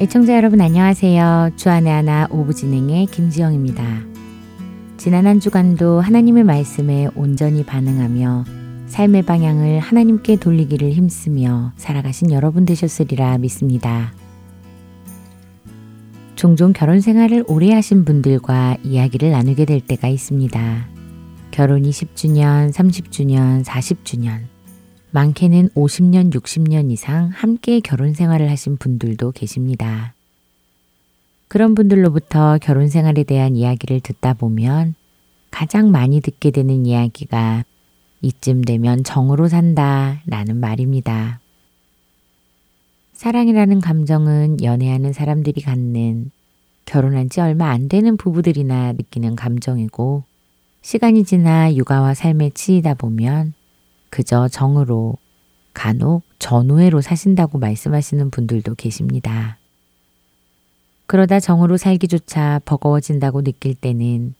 애청자 여러분 안녕하세요. 주안의 하나 오부 진행의 김지영입니다. 지난 한 주간도 하나님의 말씀에 온전히 반응하며 삶의 방향을 하나님께 돌리기를 힘쓰며 살아가신 여러분 되셨으리라 믿습니다. 종종 결혼 생활을 오래 하신 분들과 이야기를 나누게 될 때가 있습니다. 결혼이 10주년, 30주년, 40주년, 많게는 50년, 60년 이상 함께 결혼 생활을 하신 분들도 계십니다. 그런 분들로부터 결혼 생활에 대한 이야기를 듣다 보면 가장 많이 듣게 되는 이야기가 이쯤 되면 정으로 산다 라는 말입니다. 사랑이라는 감정은 연애하는 사람들이 갖는 결혼한 지 얼마 안 되는 부부들이나 느끼는 감정이고 시간이 지나 육아와 삶에 치이다 보면 그저 정으로 간혹 전우회로 사신다고 말씀하시는 분들도 계십니다. 그러다 정으로 살기조차 버거워진다고 느낄 때는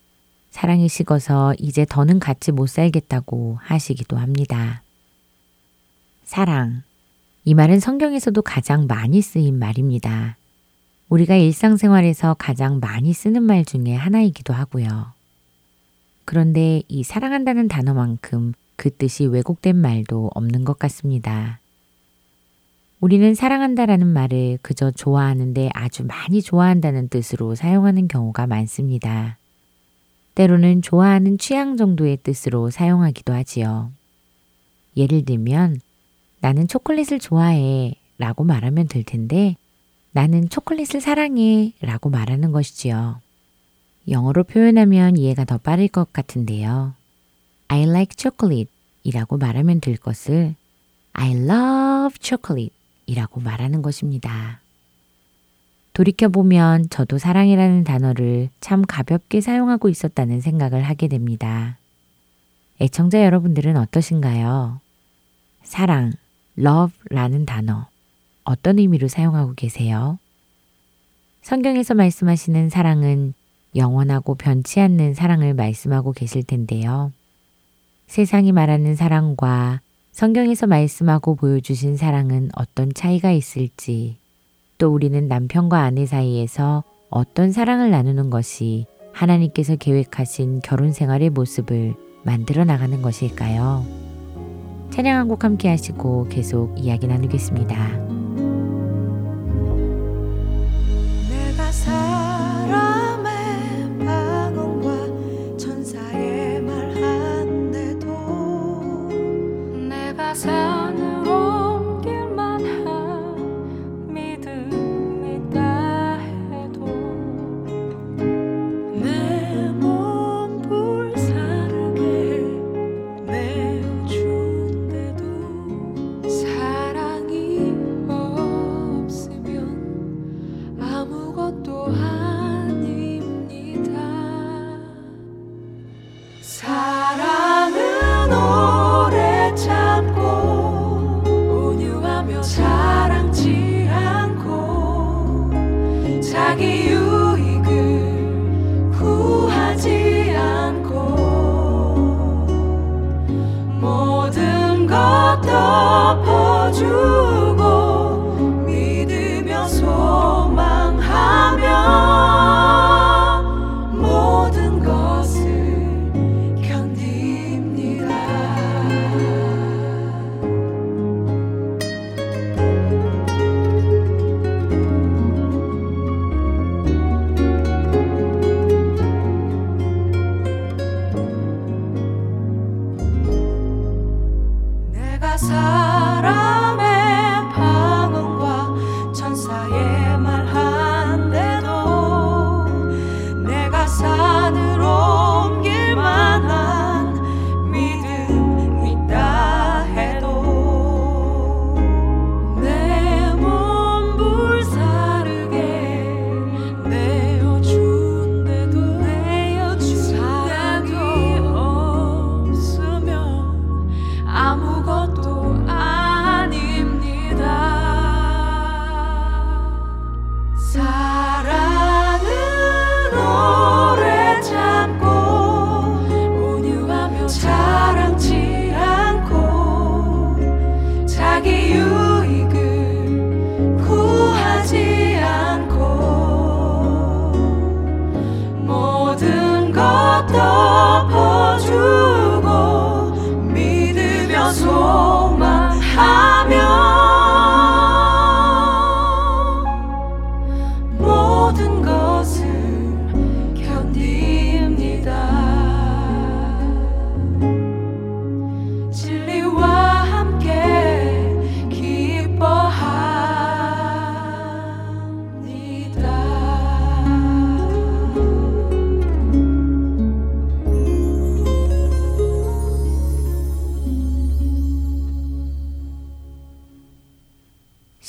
사랑이 식어서 이제 더는 같이 못 살겠다고 하시기도 합니다. 사랑. 이 말은 성경에서도 가장 많이 쓰인 말입니다. 우리가 일상생활에서 가장 많이 쓰는 말 중에 하나이기도 하고요. 그런데 이 사랑한다는 단어만큼 그 뜻이 왜곡된 말도 없는 것 같습니다. 우리는 사랑한다라는 말을 그저 좋아하는데 아주 많이 좋아한다는 뜻으로 사용하는 경우가 많습니다. 때로는 좋아하는 취향 정도의 뜻으로 사용하기도 하지요. 예를 들면, 나는 초콜릿을 좋아해 라고 말하면 될 텐데, 나는 초콜릿을 사랑해 라고 말하는 것이지요. 영어로 표현하면 이해가 더 빠를 것 같은데요. I like chocolate 이라고 말하면 될 것을 I love chocolate 이라고 말하는 것입니다. 돌이켜보면 저도 사랑이라는 단어를 참 가볍게 사용하고 있었다는 생각을 하게 됩니다. 애청자 여러분들은 어떠신가요? 사랑, love라는 단어, 어떤 의미로 사용하고 계세요? 성경에서 말씀하시는 사랑은 영원하고 변치 않는 사랑을 말씀하고 계실 텐데요. 세상이 말하는 사랑과 성경에서 말씀하고 보여주신 사랑은 어떤 차이가 있을지, 또 우리는 남편과 아내 사이에서 어떤 사랑을 나누는 것이 하나님께서 계획하신 결혼 생활의 모습을 만들어 나가는 것일까요? 찬양 한 곡 함께 하시고 계속 이야기 나누겠습니다.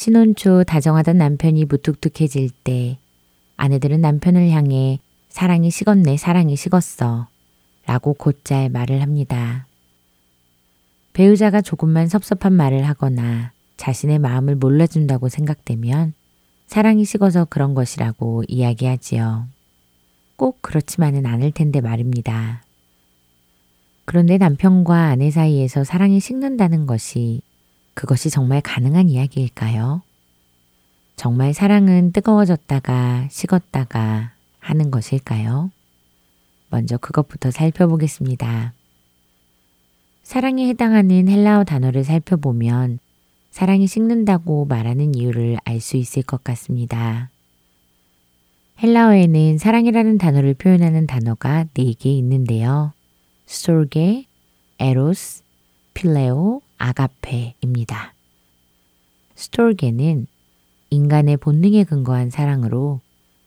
신혼 초 다정하던 남편이 무뚝뚝해질 때 아내들은 남편을 향해 사랑이 식었네, 사랑이 식었어. 라고 곧잘 말을 합니다. 배우자가 조금만 섭섭한 말을 하거나 자신의 마음을 몰라준다고 생각되면 사랑이 식어서 그런 것이라고 이야기하지요. 꼭 그렇지만은 않을 텐데 말입니다. 그런데 남편과 아내 사이에서 사랑이 식는다는 것이 그것이 정말 가능한 이야기일까요? 정말 사랑은 뜨거워졌다가 식었다가 하는 것일까요? 먼저 그것부터 살펴보겠습니다. 사랑에 해당하는 헬라어 단어를 살펴보면 사랑이 식는다고 말하는 이유를 알 수 있을 것 같습니다. 헬라어에는 사랑이라는 단어를 표현하는 단어가 4개 있는데요. 스톨게, 에로스, 필레오, 아가페입니다. 스톨게는 인간의 본능에 근거한 사랑으로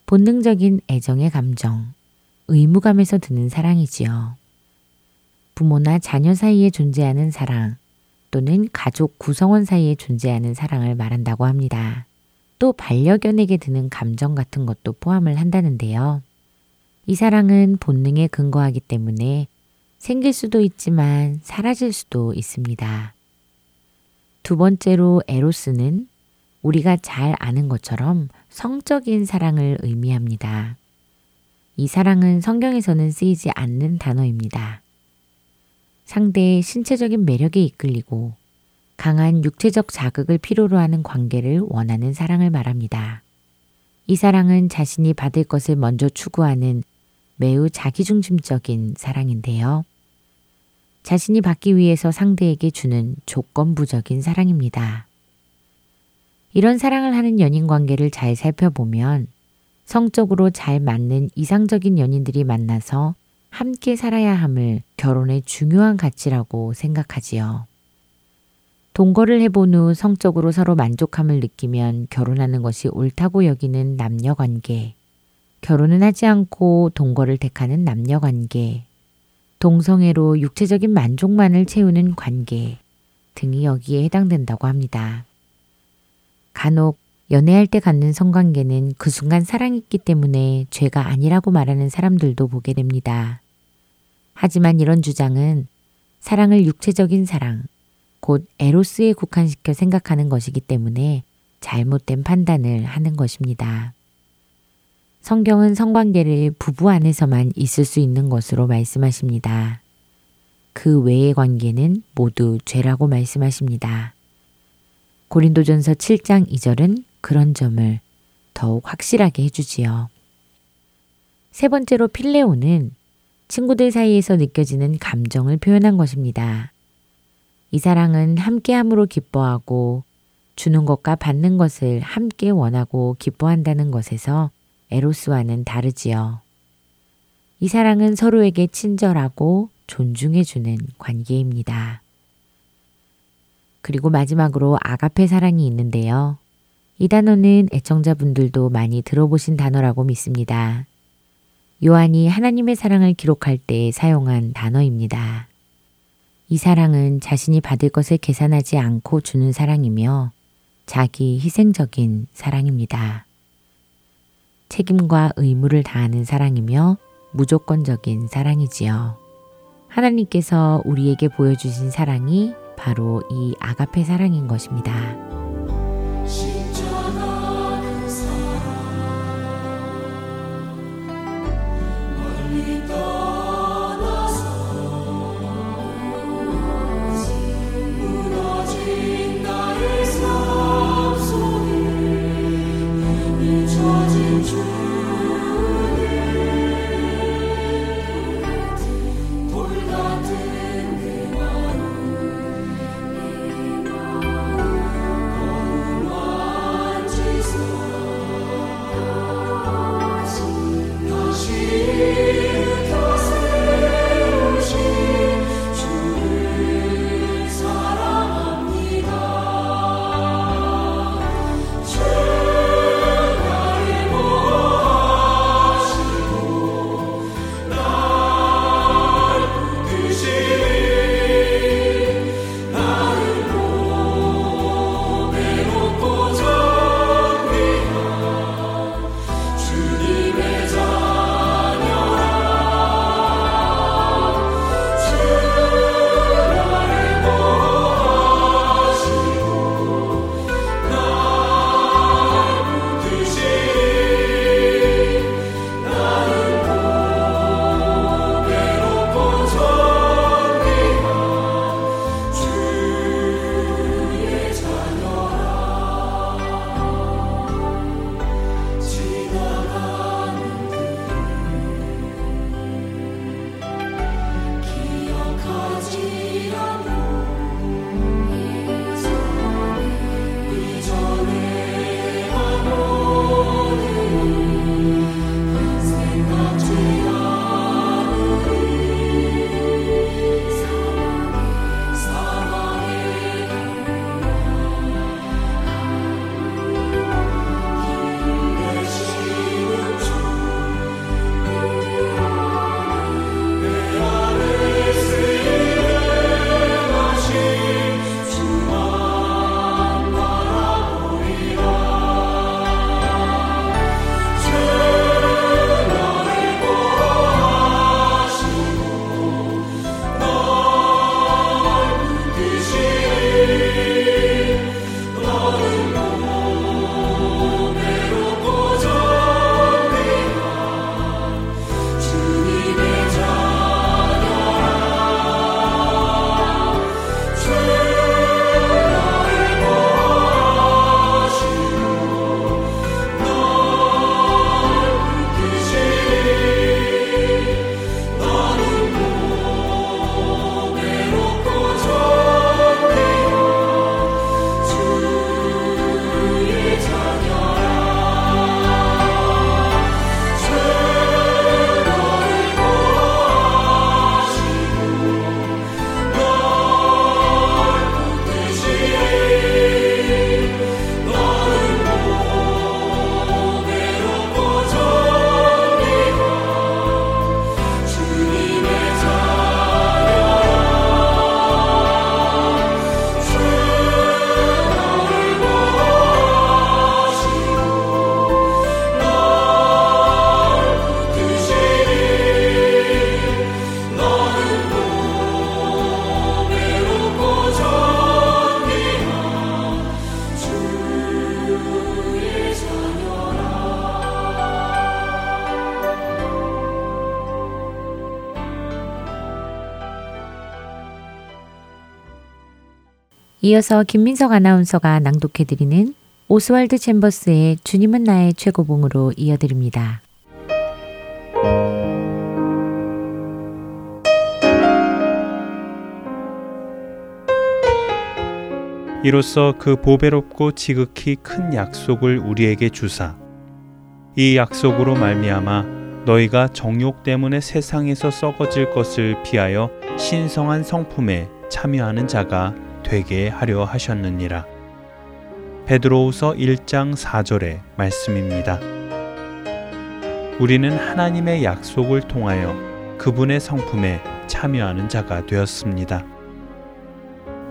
본능적인 애정의 감정, 의무감에서 드는 사랑이지요. 부모나 자녀 사이에 존재하는 사랑 또는 가족 구성원 사이에 존재하는 사랑을 말한다고 합니다. 또 반려견에게 드는 감정 같은 것도 포함을 한다는데요. 이 사랑은 본능에 근거하기 때문에 생길 수도 있지만 사라질 수도 있습니다. 두 번째로 에로스는 우리가 잘 아는 것처럼 성적인 사랑을 의미합니다. 이 사랑은 성경에서는 쓰이지 않는 단어입니다. 상대의 신체적인 매력에 이끌리고 강한 육체적 자극을 필요로 하는 관계를 원하는 사랑을 말합니다. 이 사랑은 자신이 받을 것을 먼저 추구하는 매우 자기중심적인 사랑인데요. 자신이 받기 위해서 상대에게 주는 조건부적인 사랑입니다. 이런 사랑을 하는 연인 관계를 잘 살펴보면 성적으로 잘 맞는 이상적인 연인들이 만나서 함께 살아야 함을 결혼의 중요한 가치라고 생각하지요. 동거를 해본 후 성적으로 서로 만족함을 느끼면 결혼하는 것이 옳다고 여기는 남녀 관계, 결혼은 하지 않고 동거를 택하는 남녀 관계, 동성애로 육체적인 만족만을 채우는 관계 등이 여기에 해당된다고 합니다. 간혹 연애할 때 갖는 성관계는 그 순간 사랑했기 때문에 죄가 아니라고 말하는 사람들도 보게 됩니다. 하지만 이런 주장은 사랑을 육체적인 사랑, 곧 에로스에 국한시켜 생각하는 것이기 때문에 잘못된 판단을 하는 것입니다. 성경은 성관계를 부부 안에서만 있을 수 있는 것으로 말씀하십니다. 그 외의 관계는 모두 죄라고 말씀하십니다. 고린도전서 7장 2절은 그런 점을 더욱 확실하게 해주지요. 세 번째로 필레오는 친구들 사이에서 느껴지는 감정을 표현한 것입니다. 이 사랑은 함께함으로 기뻐하고 주는 것과 받는 것을 함께 원하고 기뻐한다는 것에서 에로스와는 다르지요. 이 사랑은 서로에게 친절하고 존중해주는 관계입니다. 그리고 마지막으로 아가페 사랑이 있는데요. 이 단어는 애청자분들도 많이 들어보신 단어라고 믿습니다. 요한이 하나님의 사랑을 기록할 때 사용한 단어입니다. 이 사랑은 자신이 받을 것을 계산하지 않고 주는 사랑이며 자기 희생적인 사랑입니다. 책임과 의무를 다하는 사랑이며 무조건적인 사랑이지요. 하나님께서 우리에게 보여주신 사랑이 바로 이 아가페 사랑인 것입니다. 이어서 김민석 아나운서가 낭독해드리는 오스왈드 챔버스의 주님은 나의 최고봉으로 이어드립니다. 이로써 그 보배롭고 지극히 큰 약속을 우리에게 주사 이 약속으로 말미암아 너희가 정욕 때문에 세상에서 썩어질 것을 피하여 신성한 성품에 참여하는 자가 되게 하려 하셨느니라. 베드로후서 1장 4절의 말씀입니다. 우리는 하나님의 약속을 통하여 그분의 성품에 참여하는 자가 되었습니다.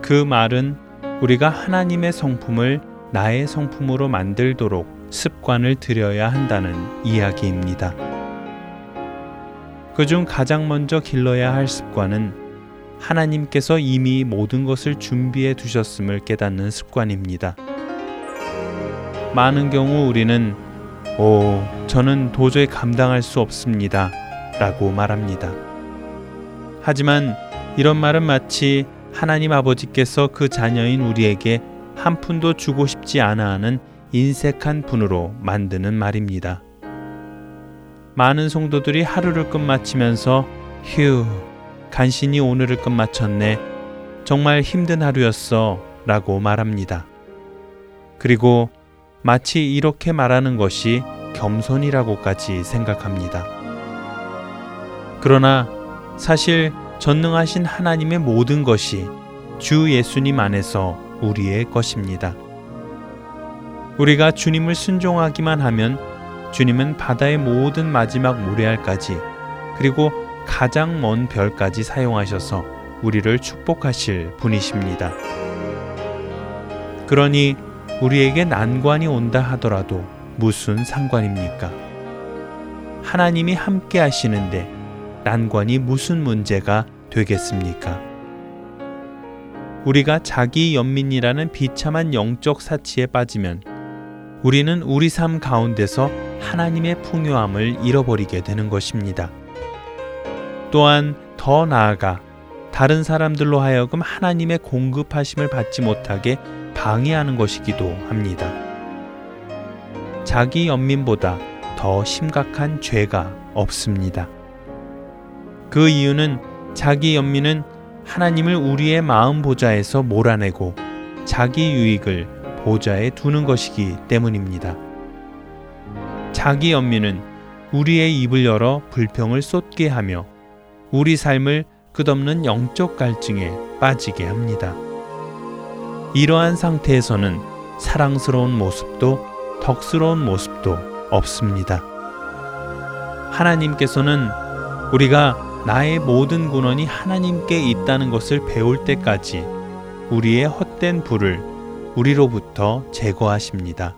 그 말은 우리가 하나님의 성품을 나의 성품으로 만들도록 습관을 들여야 한다는 이야기입니다. 그중 가장 먼저 길러야 할 습관은 하나님께서 이미 모든 것을 준비해 두셨음을 깨닫는 습관입니다. 많은 경우 우리는 오, 저는 도저히 감당할 수 없습니다. 라고 말합니다. 하지만 이런 말은 마치 하나님 아버지께서 그 자녀인 우리에게 한 푼도 주고 싶지 않아 하는 인색한 분으로 만드는 말입니다. 많은 성도들이 하루를 끝마치면서 휴, 간신히 오늘을 끝마쳤네. 정말 힘든 하루였어. 라고 말합니다. 그리고 마치 이렇게 말하는 것이 겸손이라고까지 생각합니다. 그러나 사실 전능하신 하나님의 모든 것이 주 예수님 안에서 우리의 것입니다. 우리가 주님을 순종하기만 하면 주님은 바다의 모든 마지막 모래알까지 그리고 가장 먼 별까지 사용하셔서 우리를 축복하실 분이십니다. 그러니 우리에게 난관이 온다 하더라도 무슨 상관입니까? 하나님이 함께 하시는데 난관이 무슨 문제가 되겠습니까? 우리가 자기 연민이라는 비참한 영적 사치에 빠지면 우리는 우리 삶 가운데서 하나님의 풍요함을 잃어버리게 되는 것입니다. 또한 더 나아가 다른 사람들로 하여금 하나님의 공급하심을 받지 못하게 방해하는 것이기도 합니다. 자기 연민보다 더 심각한 죄가 없습니다. 그 이유는 자기 연민은 하나님을 우리의 마음 보좌에서 몰아내고 자기 유익을 보좌에 두는 것이기 때문입니다. 자기 연민은 우리의 입을 열어 불평을 쏟게 하며 우리 삶을 끝없는 영적 갈증에 빠지게 합니다. 이러한 상태에서는 사랑스러운 모습도 덕스러운 모습도 없습니다. 하나님께서는 우리가 나의 모든 근원이 하나님께 있다는 것을 배울 때까지 우리의 헛된 불을 우리로부터 제거하십니다.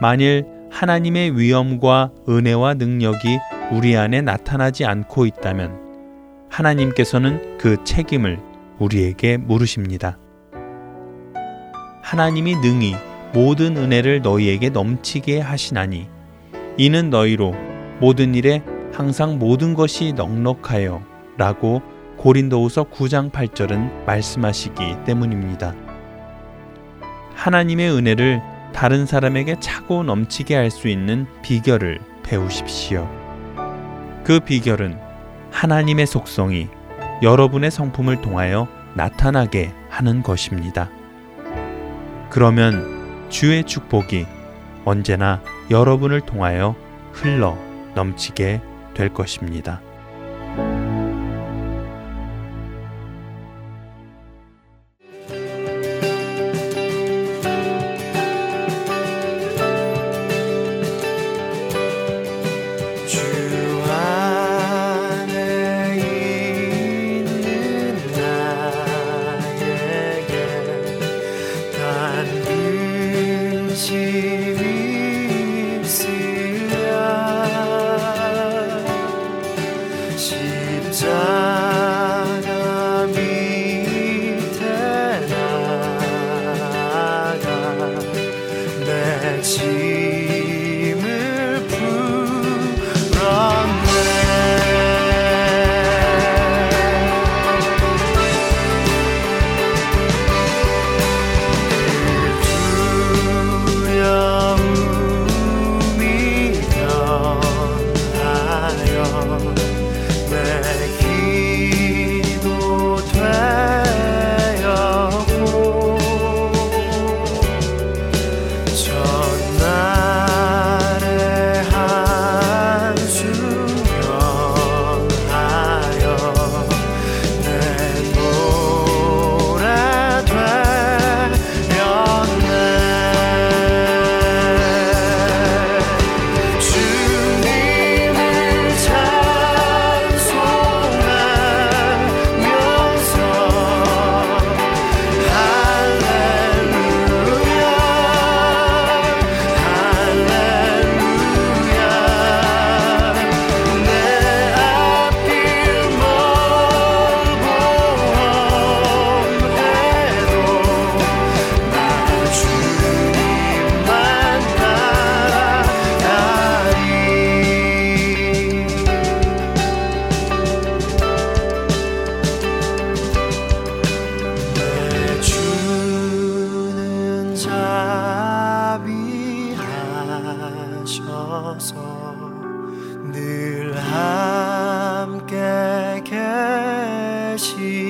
만일 하나님의 위엄과 은혜와 능력이 우리 안에 나타나지 않고 있다면 하나님께서는 그 책임을 우리에게 물으십니다. 하나님이 능히 모든 은혜를 너희에게 넘치게 하시나니 이는 너희로 모든 일에 항상 모든 것이 넉넉하여 라고 고린도후서 9장 8절은 말씀하시기 때문입니다. 하나님의 은혜를 다른 사람에게 차고 넘치게 할 수 있는 비결을 배우십시오. 그 비결은 하나님의 속성이 여러분의 성품을 통하여 나타나게 하는 것입니다. 그러면 주의 축복이 언제나 여러분을 통하여 흘러 넘치게 될 것입니다. ah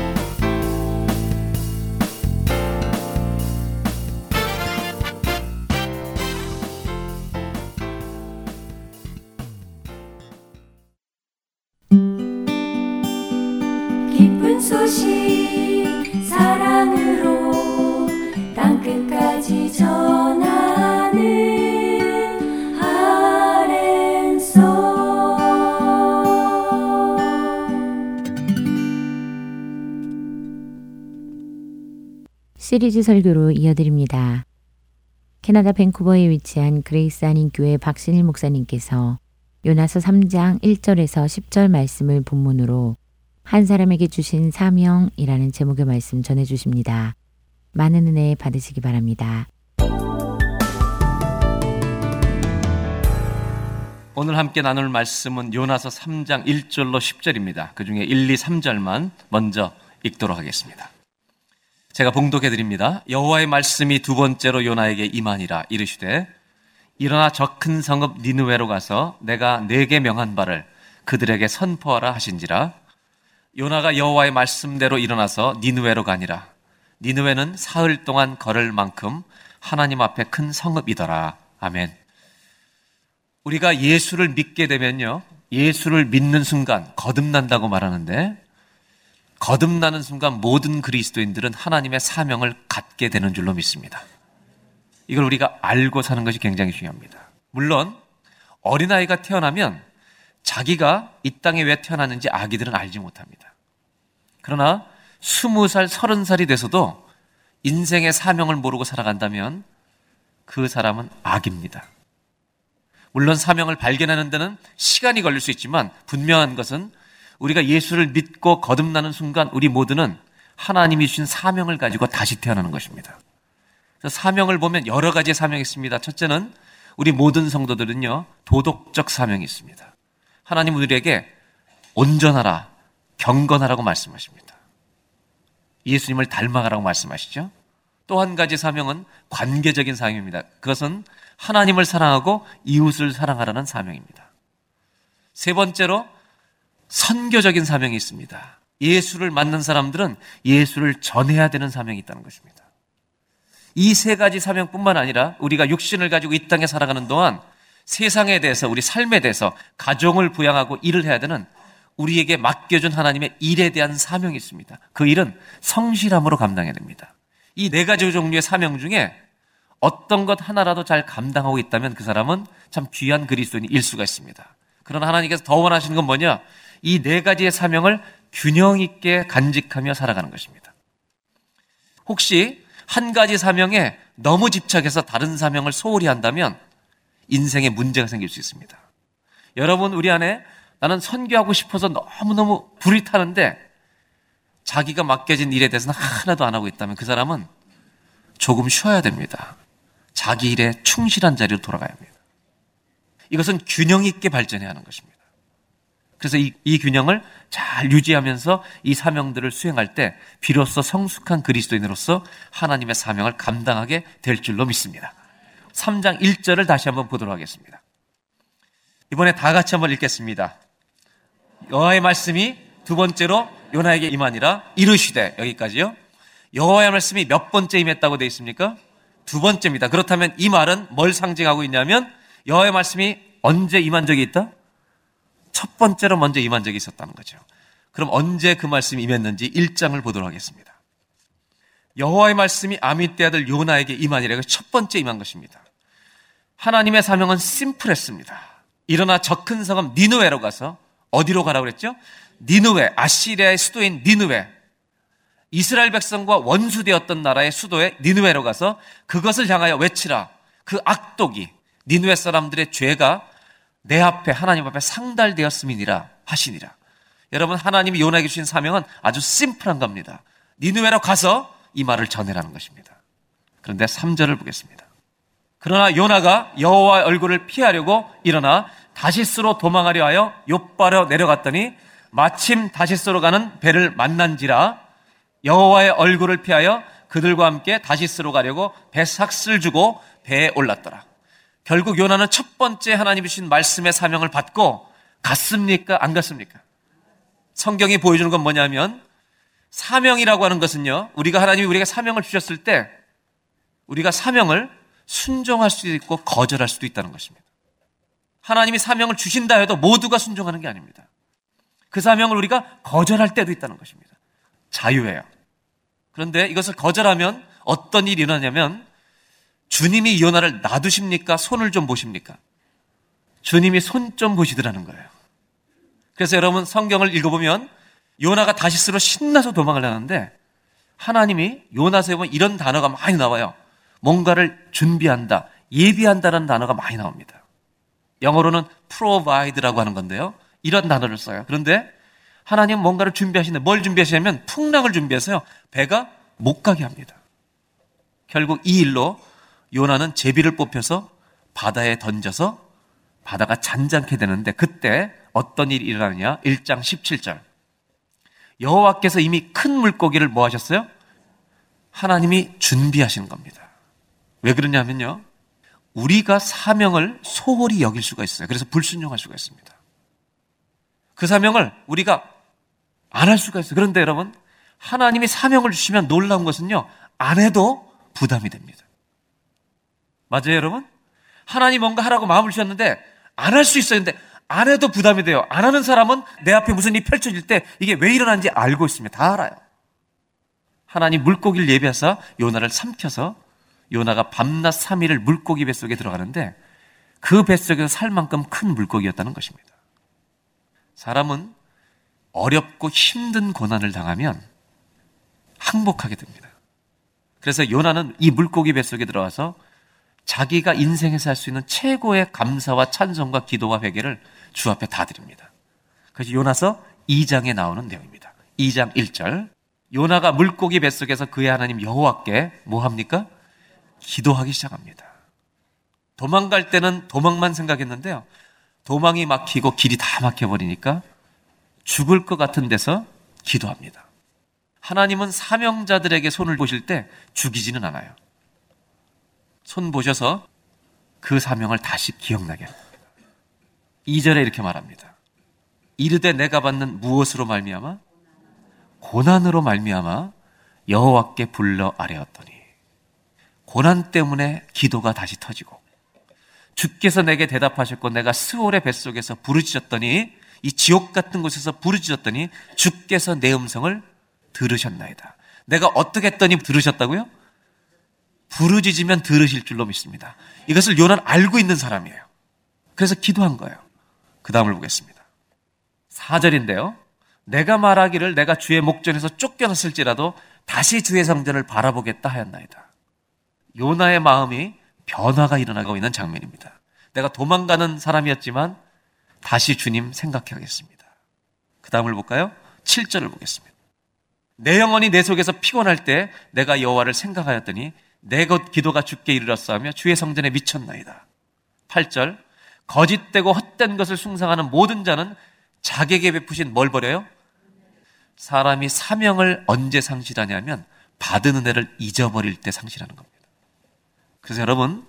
시리즈 설교로 이어드립니다. 캐나다 밴쿠버에 위치한 그레이스 한인교회 박신일 목사님께서 요나서 3장 1절에서 10절 말씀을 본문으로 한 사람에게 주신 사명이라는 제목의 말씀 전해 주십니다. 많은 은혜 받으시기 바랍니다. 오늘 함께 나눌 말씀은 요나서 3장 1절로 10절입니다. 그 중에 1, 2, 3절만 먼저 읽도록 하겠습니다. 제가 봉독해 드립니다. 여호와의 말씀이 두 번째로 요나에게 임하니라 이르시되 일어나 저 큰 성읍 니느웨로 가서 내가 내게 명한 바를 그들에게 선포하라 하신지라 요나가 여호와의 말씀대로 일어나서 니느웨로 가니라 니느웨는 사흘 동안 걸을 만큼 하나님 앞에 큰 성읍이더라 아멘. 우리가 예수를 믿게 되면요 예수를 믿는 순간 거듭난다고 말하는데 거듭나는 순간 모든 그리스도인들은 하나님의 사명을 갖게 되는 줄로 믿습니다. 이걸 우리가 알고 사는 것이 굉장히 중요합니다. 물론 어린아이가 태어나면 자기가 이 땅에 왜 태어났는지 아기들은 알지 못합니다. 그러나 스무 살, 서른 살이 돼서도 인생의 사명을 모르고 살아간다면 그 사람은 악입니다. 물론 사명을 발견하는 데는 시간이 걸릴 수 있지만 분명한 것은 우리가 예수를 믿고 거듭나는 순간 우리 모두는 하나님이 주신 사명을 가지고 다시 태어나는 것입니다. 사명을 보면 여러 가지 사명이 있습니다. 첫째는 우리 모든 성도들은요, 도덕적 사명이 있습니다. 하나님 우리에게 온전하라, 경건하라고 말씀하십니다. 예수님을 닮아가라고 말씀하시죠. 또 한 가지 사명은 관계적인 사명입니다. 그것은 하나님을 사랑하고 이웃을 사랑하라는 사명입니다. 세 번째로 선교적인 사명이 있습니다. 예수를 만난 사람들은 예수를 전해야 되는 사명이 있다는 것입니다. 이 세 가지 사명뿐만 아니라 우리가 육신을 가지고 이 땅에 살아가는 동안 세상에 대해서 우리 삶에 대해서 가정을 부양하고 일을 해야 되는 우리에게 맡겨준 하나님의 일에 대한 사명이 있습니다. 그 일은 성실함으로 감당해야 됩니다. 이 네 가지 종류의 사명 중에 어떤 것 하나라도 잘 감당하고 있다면 그 사람은 참 귀한 그리스도인일 수가 있습니다. 그러나 하나님께서 더 원하시는 건 뭐냐? 이 네 가지의 사명을 균형 있게 간직하며 살아가는 것입니다. 혹시 한 가지 사명에 너무 집착해서 다른 사명을 소홀히 한다면 인생에 문제가 생길 수 있습니다. 여러분, 우리 안에 나는 선교하고 싶어서 너무너무 불이 타는데 자기가 맡겨진 일에 대해서는 하나도 안 하고 있다면 그 사람은 조금 쉬어야 됩니다. 자기 일에 충실한 자리로 돌아가야 합니다. 이것은 균형 있게 발전해야 하는 것입니다. 그래서 이, 이 균형을 잘 유지하면서 이 사명들을 수행할 때 비로소 성숙한 그리스도인으로서 하나님의 사명을 감당하게 될 줄로 믿습니다. 3장 1절을 다시 한번 보도록 하겠습니다. 이번에 다 같이 한번 읽겠습니다. 여호와의 말씀이 두 번째로 요나에게 임하니라 이르시되 여기까지요. 여호와의 말씀이 몇 번째 임했다고 되어 있습니까? 두 번째입니다. 그렇다면 이 말은 뭘 상징하고 있냐면 여호와의 말씀이 언제 임한 적이 있다? 첫 번째로 먼저 임한 적이 있었다는 거죠. 그럼 언제 그 말씀이 임했는지 1장을 보도록 하겠습니다. 여호와의 말씀이 아미떼 아들 요나에게 임하니라 첫 번째 임한 것입니다. 하나님의 사명은 심플했습니다. 일어나 저큰 성읍 니누웨로 가서 어디로 가라고 그랬죠? 니누웨, 아시리아의 수도인 니누웨. 이스라엘 백성과 원수되었던 나라의 수도에 니누웨로 가서 그것을 향하여 외치라. 그 악독이 니누웨 사람들의 죄가 내 앞에 하나님 앞에 상달되었음이니라 하시니라. 여러분 하나님이 요나에게 주신 사명은 아주 심플한 겁니다. 니누웨로 가서 이 말을 전해라는 것입니다. 그런데 3절을 보겠습니다. 그러나 요나가 여호와의 얼굴을 피하려고 일어나 다시스로 도망하려 하여 욥바로 내려갔더니 마침 다시스로 가는 배를 만난지라 여호와의 얼굴을 피하여 그들과 함께 다시스로 가려고 배 삭슬 주고 배에 올랐더라. 결국 요나는 첫 번째 하나님이 주신 말씀의 사명을 받고 갔습니까? 안 갔습니까? 성경이 보여주는 건 뭐냐면 사명이라고 하는 것은요. 우리가 하나님이 우리가 사명을 주셨을 때 우리가 사명을 순종할 수도 있고 거절할 수도 있다는 것입니다. 하나님이 사명을 주신다 해도 모두가 순종하는 게 아닙니다. 그 사명을 우리가 거절할 때도 있다는 것입니다. 자유예요. 그런데 이것을 거절하면 어떤 일이 일어나냐면 주님이 이요나를 놔두십니까? 손을 좀 보십니까? 주님이 손 좀 보시더라는 거예요. 그래서 여러분 성경을 읽어보면 요나가 다시스로 신나서 도망을 하는데 하나님이 요나서에 보면 이런 단어가 많이 나와요. 뭔가를 준비한다, 예비한다는 단어가 많이 나옵니다. 영어로는 provide라고 하는 건데요. 이런 단어를 써요. 그런데 하나님은 뭔가를 준비하시는데 뭘 준비하시냐면 풍랑을 준비해서요. 배가 못 가게 합니다. 결국 이 일로 요나는 제비를 뽑혀서 바다에 던져서 바다가 잔잔케 되는데 그때 어떤 일이 일어나느냐? 1장 17절. 여호와께서 이미 큰 물고기를 뭐 하셨어요? 하나님이 준비하신 겁니다. 왜 그러냐면요. 우리가 사명을 소홀히 여길 수가 있어요. 그래서 불순종할 수가 있습니다. 그 사명을 우리가 안 할 수가 있어요. 그런데 여러분, 하나님이 사명을 주시면 놀라운 것은요, 안 해도 부담이 됩니다. 맞아요, 여러분? 하나님 뭔가 하라고 마음을 주셨는데, 안 할 수 있어요. 근데 안 해도 부담이 돼요. 안 하는 사람은 내 앞에 무슨 일이 펼쳐질 때 이게 왜 일어난지 알고 있습니다. 다 알아요. 하나님 물고기를 예비하사 요나를 삼켜서 요나가 밤낮 3일을 물고기 뱃속에 들어가는데 그 뱃속에서 살 만큼 큰 물고기였다는 것입니다. 사람은 어렵고 힘든 고난을 당하면 항복하게 됩니다. 그래서 요나는 이 물고기 뱃속에 들어와서 자기가 인생에서 할 수 있는 최고의 감사와 찬송과 기도와 회개를 주 앞에 다 드립니다. 그래서 요나서 2장에 나오는 내용입니다. 2장 1절. 요나가 물고기 뱃속에서 그의 하나님 여호와께 뭐 합니까? 기도하기 시작합니다. 도망갈 때는 도망만 생각했는데요. 도망이 막히고 길이 다 막혀버리니까 죽을 것 같은 데서 기도합니다. 하나님은 사명자들에게 손을 보실 때 죽이지는 않아요. 손 보셔서 그 사명을 다시 기억나게 합니다. 2절에 이렇게 말합니다. 이르되 내가 받는 무엇으로 말미암아 고난으로 말미암아 여호와께 불러 아뢰었더니 고난 때문에 기도가 다시 터지고 주께서 내게 대답하셨고 내가 스올의 뱃속에서 부르짖었더니 이 지옥 같은 곳에서 부르짖었더니 주께서 내 음성을 들으셨나이다. 내가 어떻게 했더니 들으셨다고요? 부르짖으면 들으실 줄로 믿습니다. 이것을 요나는 알고 있는 사람이에요. 그래서 기도한 거예요. 그 다음을 보겠습니다. 4절인데요. 내가 말하기를 내가 주의 목전에서 쫓겨났을지라도 다시 주의 성전을 바라보겠다 하였나이다. 요나의 마음이 변화가 일어나고 있는 장면입니다. 내가 도망가는 사람이었지만 다시 주님 생각해야겠습니다. 그 다음을 볼까요? 7절을 보겠습니다. 내 영혼이 내 속에서 피곤할 때 내가 여호와를 생각하였더니 내 것 기도가 주께 이르렀사하며 주의 성전에 미쳤나이다. 8절 거짓되고 헛된 것을 숭상하는 모든 자는 자객에 베푸신 뭘 버려요? 사람이 사명을 언제 상실하냐면 받은 은혜를 잊어버릴 때 상실하는 겁니다. 그래서 여러분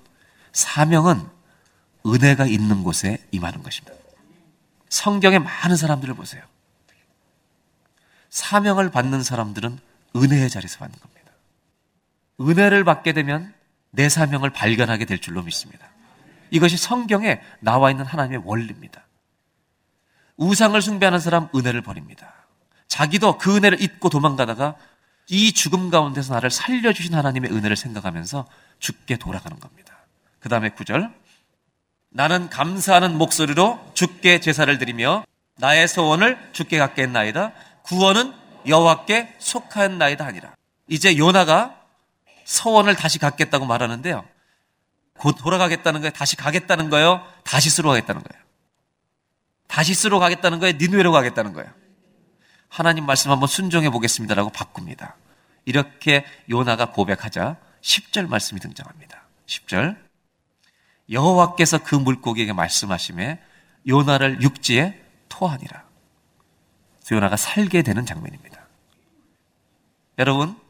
사명은 은혜가 있는 곳에 임하는 것입니다. 성경의 많은 사람들을 보세요. 사명을 받는 사람들은 은혜의 자리에서 받는 겁니다. 은혜를 받게 되면 내 사명을 발견하게 될 줄로 믿습니다. 이것이 성경에 나와 있는 하나님의 원리입니다. 우상을 숭배하는 사람 은혜를 버립니다. 자기도 그 은혜를 잊고 도망가다가 이 죽음 가운데서 나를 살려주신 하나님의 은혜를 생각하면서 죽게 돌아가는 겁니다. 그 다음에 구절 나는 감사하는 목소리로 죽게 제사를 드리며 나의 소원을 죽게 갖게 했나이다. 구원은 여호와께 속하였나이다 하니라. 이제 요나가 서원을 다시 갖겠다고 말하는데요. 곧 돌아가겠다는 거예요. 다시 가겠다는 거예요. 다시 쓰러 가겠다는 거예요. 다시 쓰러 가겠다는 거예요. 니누에로 가겠다는 거예요. 하나님 말씀 한번 순종해 보겠습니다라고 바꿉니다. 이렇게 요나가 고백하자 10절 말씀이 등장합니다. 10절 여호와께서 그 물고기에게 말씀하심에 요나를 육지에 토하니라. 요나가 살게 되는 장면입니다. 여러분,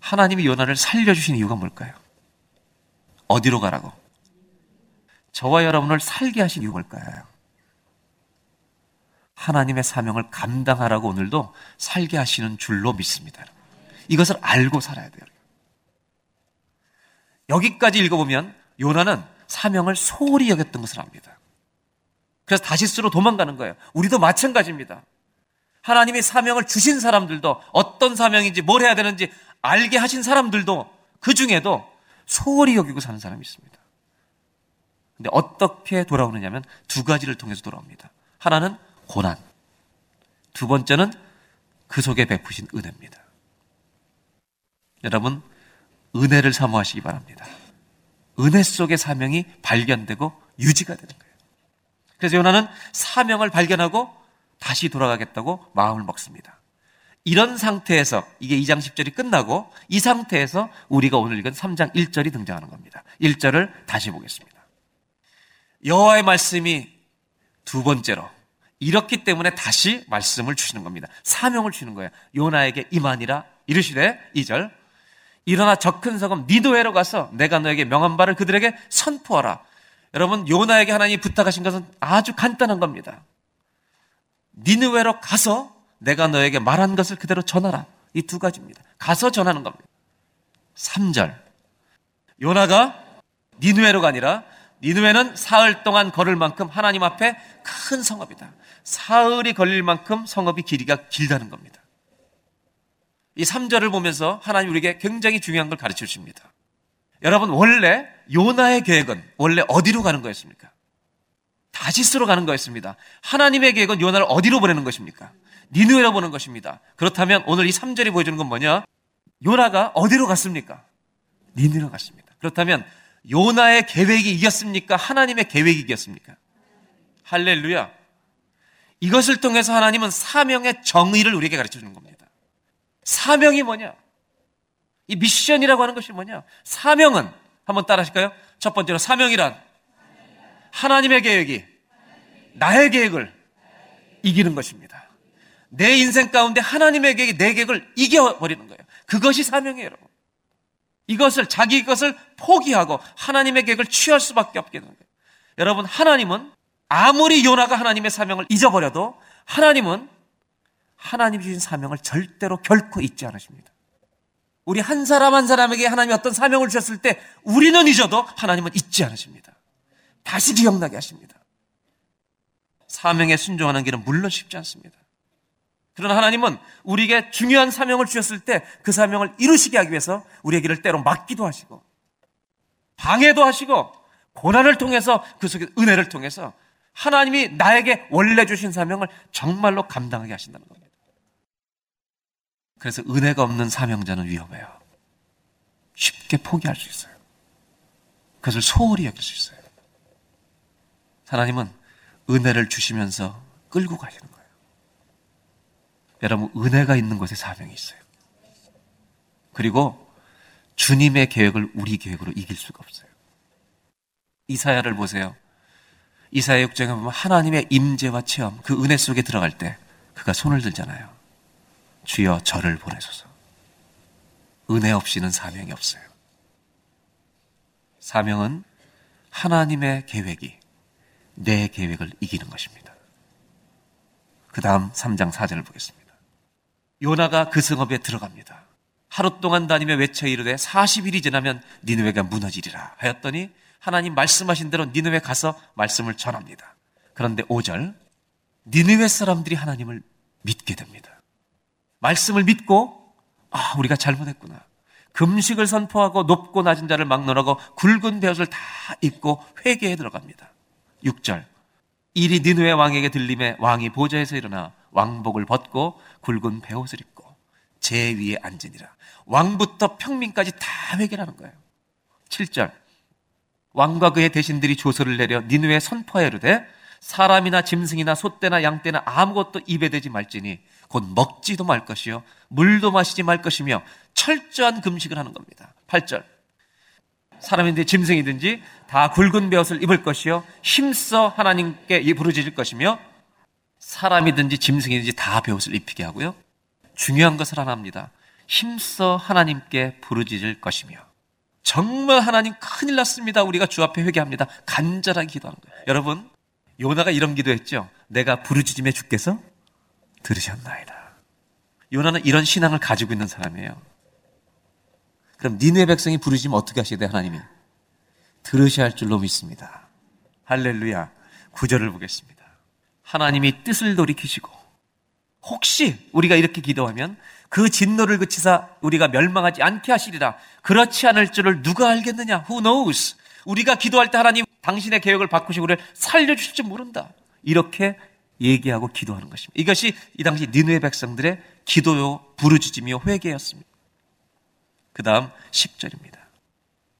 하나님이 요나를 살려주신 이유가 뭘까요? 어디로 가라고? 저와 여러분을 살게 하신 이유가 뭘까요? 하나님의 사명을 감당하라고 오늘도 살게 하시는 줄로 믿습니다. 이것을 알고 살아야 돼요. 여기까지 읽어보면 요나는 사명을 소홀히 여겼던 것을 압니다. 그래서 다시스로 도망가는 거예요. 우리도 마찬가지입니다. 하나님이 사명을 주신 사람들도 어떤 사명인지 뭘 해야 되는지 알게 하신 사람들도 그 중에도 소홀히 여기고 사는 사람이 있습니다. 근데 어떻게 돌아오느냐면 두 가지를 통해서 돌아옵니다. 하나는 고난. 두 번째는 그 속에 베푸신 은혜입니다. 여러분, 은혜를 사모하시기 바랍니다. 은혜 속의 사명이 발견되고 유지가 되는 거예요. 그래서 요나는 사명을 발견하고 다시 돌아가겠다고 마음을 먹습니다. 이런 상태에서 이게 2장 10절이 끝나고 이 상태에서 우리가 오늘 읽은 3장 1절이 등장하는 겁니다. 1절을 다시 보겠습니다. 여호와의 말씀이 두 번째로 이렇기 때문에 다시 말씀을 주시는 겁니다. 사명을 주는 거예요. 요나에게 이만이라 이르시되 2절 일어나 저큰 성읍 니도에로 가서 내가 너에게 명한 바를 그들에게 선포하라. 여러분 요나에게 하나님이 부탁하신 것은 아주 간단한 겁니다. 니느웨로 가서 내가 너에게 말한 것을 그대로 전하라. 이 두 가지입니다. 가서 전하는 겁니다. 3절. 요나가 니누에로가 아니라 니누에는 사흘 동안 걸을 만큼 하나님 앞에 큰 성읍이다. 사흘이 걸릴 만큼 성읍이 길이가 길다는 겁니다. 이 3절을 보면서 하나님 우리에게 굉장히 중요한 걸 가르쳐 주십니다. 여러분, 원래 요나의 계획은 원래 어디로 가는 거였습니까? 다시스로 가는 거였습니다. 하나님의 계획은 요나를 어디로 보내는 것입니까? 니누에로 보는 것입니다. 그렇다면 오늘 이 3절이 보여주는 건 뭐냐? 요나가 어디로 갔습니까? 니누에로 갔습니다. 그렇다면 요나의 계획이 이겼습니까? 하나님의 계획이 이겼습니까? 할렐루야. 이것을 통해서 하나님은 사명의 정의를 우리에게 가르쳐 주는 겁니다. 사명이 뭐냐? 이 미션이라고 하는 것이 뭐냐? 사명은 한번 따라 하실까요? 첫 번째로 사명이란 하나님의 계획이 나의 계획을 이기는 것입니다. 내 인생 가운데 하나님의 계획이 내 계획을 이겨버리는 거예요. 그것이 사명이에요, 여러분. 이것을, 자기 것을 포기하고 하나님의 계획을 취할 수밖에 없게 되는 거예요. 여러분, 하나님은 아무리 요나가 하나님의 사명을 잊어버려도 하나님은 하나님 주신 사명을 절대로 결코 잊지 않으십니다. 우리 한 사람 한 사람에게 하나님이 어떤 사명을 주셨을 때 우리는 잊어도 하나님은 잊지 않으십니다. 다시 기억나게 하십니다. 사명에 순종하는 길은 물론 쉽지 않습니다. 그러나 하나님은 우리에게 중요한 사명을 주셨을 때 그 사명을 이루시게 하기 위해서 우리의 길을 때로 막기도 하시고 방해도 하시고 고난을 통해서 그 속에 은혜를 통해서 하나님이 나에게 원래 주신 사명을 정말로 감당하게 하신다는 겁니다. 그래서 은혜가 없는 사명자는 위험해요. 쉽게 포기할 수 있어요. 그것을 소홀히 여길 수 있어요. 하나님은 은혜를 주시면서 끌고 가시는 거예요. 여러분, 은혜가 있는 곳에 사명이 있어요. 그리고 주님의 계획을 우리 계획으로 이길 수가 없어요. 이사야를 보세요. 이사야 6장에 보면 하나님의 임재와 체험, 그 은혜 속에 들어갈 때 그가 손을 들잖아요. 주여 저를 보내소서. 은혜 없이는 사명이 없어요. 사명은 하나님의 계획이 내 계획을 이기는 것입니다. 그 다음 3장 4절을 보겠습니다. 요나가 그 성읍에 들어갑니다. 하루 동안 다니며 외쳐 이르되 40일이 지나면 니느웨가 무너지리라 하였더니 하나님 말씀하신 대로 니느웨 가서 말씀을 전합니다. 그런데 5절 니느웨 사람들이 하나님을 믿게 됩니다. 말씀을 믿고 아 우리가 잘못했구나. 금식을 선포하고 높고 낮은 자를 막론하고 굵은 베옷을 다 입고 회개에 들어갑니다. 6절 일이 니누의 왕에게 들림에 왕이 보좌에서 일어나 왕복을 벗고 굵은 베옷을 입고 제 위에 앉으니라. 왕부터 평민까지 다 회개하는 거예요. 7절 왕과 그의 대신들이 조서를 내려 니누에 선포하여 이르되 사람이나 짐승이나 소떼나 양떼나 아무것도 입에 대지 말지니 곧 먹지도 말 것이요 물도 마시지 말 것이며 철저한 금식을 하는 겁니다. 8절 사람인데 짐승이든지 다 굵은 베옷을 입을 것이요 힘써 하나님께 부르짖을 것이며 사람이든지 짐승이든지 다 베옷을 입히게 하고요. 중요한 것을 하나 합니다. 힘써 하나님께 부르짖을 것이며 정말 하나님 큰일 났습니다. 우리가 주 앞에 회개합니다. 간절하게 기도하는 거예요. 여러분 요나가 이런 기도했죠. 내가 부르짖음에 주께서 들으셨나이다. 요나는 이런 신앙을 가지고 있는 사람이에요. 그럼 니네 백성이 부르짖으면 어떻게 하셔야 돼요, 하나님이? 들으셔야 할 줄로 믿습니다. 할렐루야. 구절을 보겠습니다. 하나님이 뜻을 돌이키시고 혹시 우리가 이렇게 기도하면 그 진노를 그치사 우리가 멸망하지 않게 하시리라. 그렇지 않을 줄을 누가 알겠느냐? Who knows? 우리가 기도할 때 하나님 당신의 계획을 바꾸시고 우리를 살려주실 줄 모른다. 이렇게 얘기하고 기도하는 것입니다. 이것이 이 당시 니누의 백성들의 기도요, 부르짖으며 회개였습니다. 그 다음 10절입니다.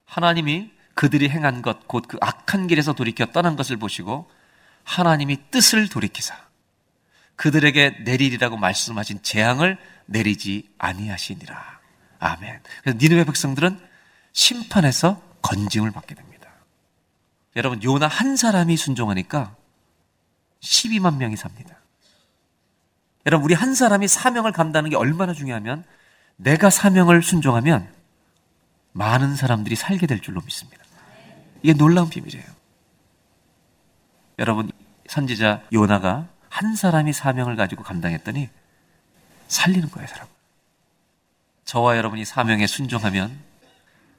하나님이 그들이 행한 것, 곧 그 악한 길에서 돌이켜 떠난 것을 보시고 하나님이 뜻을 돌이키사 그들에게 내리리라고 말씀하신 재앙을 내리지 아니하시니라. 아멘. 그래서 니누의 백성들은 심판에서 건짐을 받게 됩니다. 여러분, 요나 한 사람이 순종하니까 12만 명이 삽니다. 여러분, 우리 한 사람이 사명을 감당하는 게 얼마나 중요하면 내가 사명을 순종하면 많은 사람들이 살게 될 줄로 믿습니다. 이게 놀라운 비밀이에요. 여러분, 선지자 요나가 한 사람이 사명을 가지고 감당했더니 살리는 거예요, 사람. 저와 여러분이 사명에 순종하면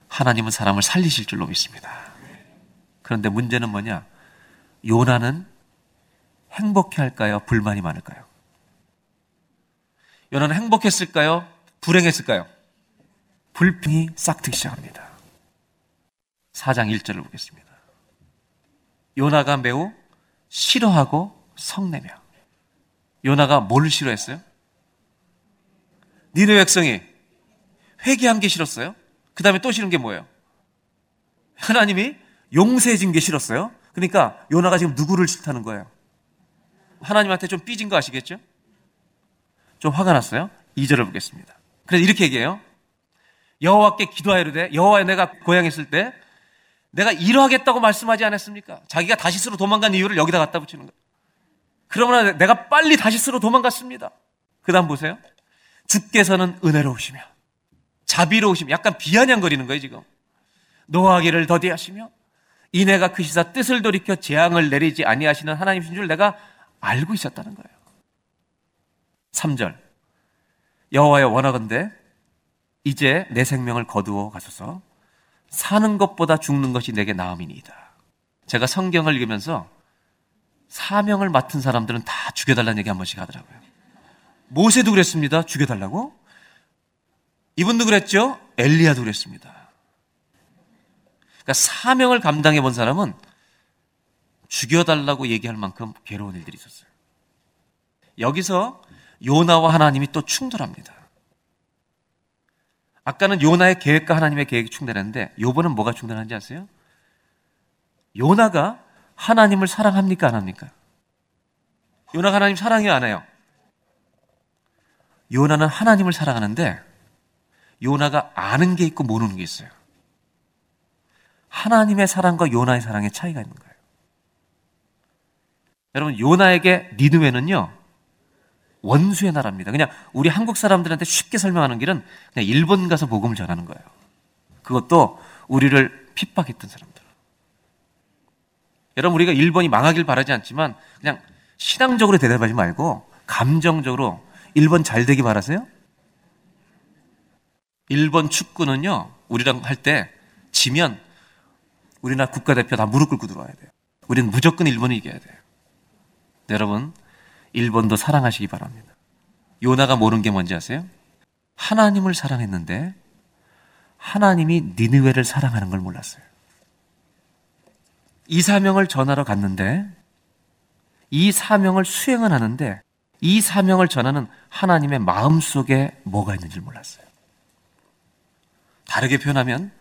하나님은 사람을 살리실 줄로 믿습니다. 그런데 문제는 뭐냐? 요나는 행복해 할까요? 불만이 많을까요? 요나는 행복했을까요? 불행했을까요? 불평이 싹트기 시작합니다. 4장 1절을 보겠습니다. 요나가 매우 싫어하고 성내며 요나가 뭘 싫어했어요? 니네 백성이 회개한 게 싫었어요? 그 다음에 또 싫은 게 뭐예요? 하나님이 용서해진 게 싫었어요? 그러니까 요나가 지금 누구를 싫다는 거예요? 하나님한테 좀 삐진 거 아시겠죠? 좀 화가 났어요? 2절을 보겠습니다. 그래서 이렇게 얘기해요. 여호와께 기도하이르되 여호와의 내가 고향에 있을 때 내가 이러하겠다고 말씀하지 않았습니까? 자기가 다시스로 도망간 이유를 여기다 갖다 붙이는 거예요. 그러나 내가 빨리 다시스로 도망갔습니다. 그 다음 보세요. 주께서는 은혜로우시며 자비로우시며 약간 비아냥거리는 거예요 지금. 노하기를 더디하시며 이내가 크시사 뜻을 돌이켜 재앙을 내리지 아니하시는 하나님이신 줄 내가 알고 있었다는 거예요. 3절. 여호와여 원하건대 이제 내 생명을 거두어 가소서 사는 것보다 죽는 것이 내게 나음이니이다. 제가 성경을 읽으면서 사명을 맡은 사람들은 다 죽여달라는 얘기 한 번씩 하더라고요. 모세도 그랬습니다. 죽여달라고. 이분도 그랬죠. 엘리야도 그랬습니다. 그러니까 사명을 감당해 본 사람은 죽여달라고 얘기할 만큼 괴로운 일들이 있었어요. 여기서 요나와 하나님이 또 충돌합니다. 아까는 요나의 계획과 하나님의 계획이 충돌했는데 요번은 뭐가 충돌하는지 아세요? 요나가 하나님을 사랑합니까 안 합니까? 요나가 하나님 사랑해요 안 해요? 요나는 하나님을 사랑하는데 요나가 아는 게 있고 모르는 게 있어요. 하나님의 사랑과 요나의 사랑의 차이가 있는 거예요. 여러분 요나에게 니누웨는요 원수의 나라입니다. 그냥 우리 한국 사람들한테 쉽게 설명하는 길은 그냥 일본 가서 복음을 전하는 거예요. 그것도 우리를 핍박했던 사람들. 여러분 우리가 일본이 망하길 바라지 않지만 그냥 신앙적으로 대답하지 말고 감정적으로 일본 잘 되기 바라세요? 일본 축구는요 우리랑 할 때 지면 우리나라 국가대표 다 무릎 꿇고 들어와야 돼요. 우리는 무조건 일본을 이겨야 돼요. 여러분 일본도 사랑하시기 바랍니다. 요나가 모르는 게 뭔지 아세요? 하나님을 사랑했는데 하나님이 니느웨를 사랑하는 걸 몰랐어요. 이 사명을 전하러 갔는데 이 사명을 수행은 하는데 이 사명을 전하는 하나님의 마음 속에 뭐가 있는지 몰랐어요. 다르게 표현하면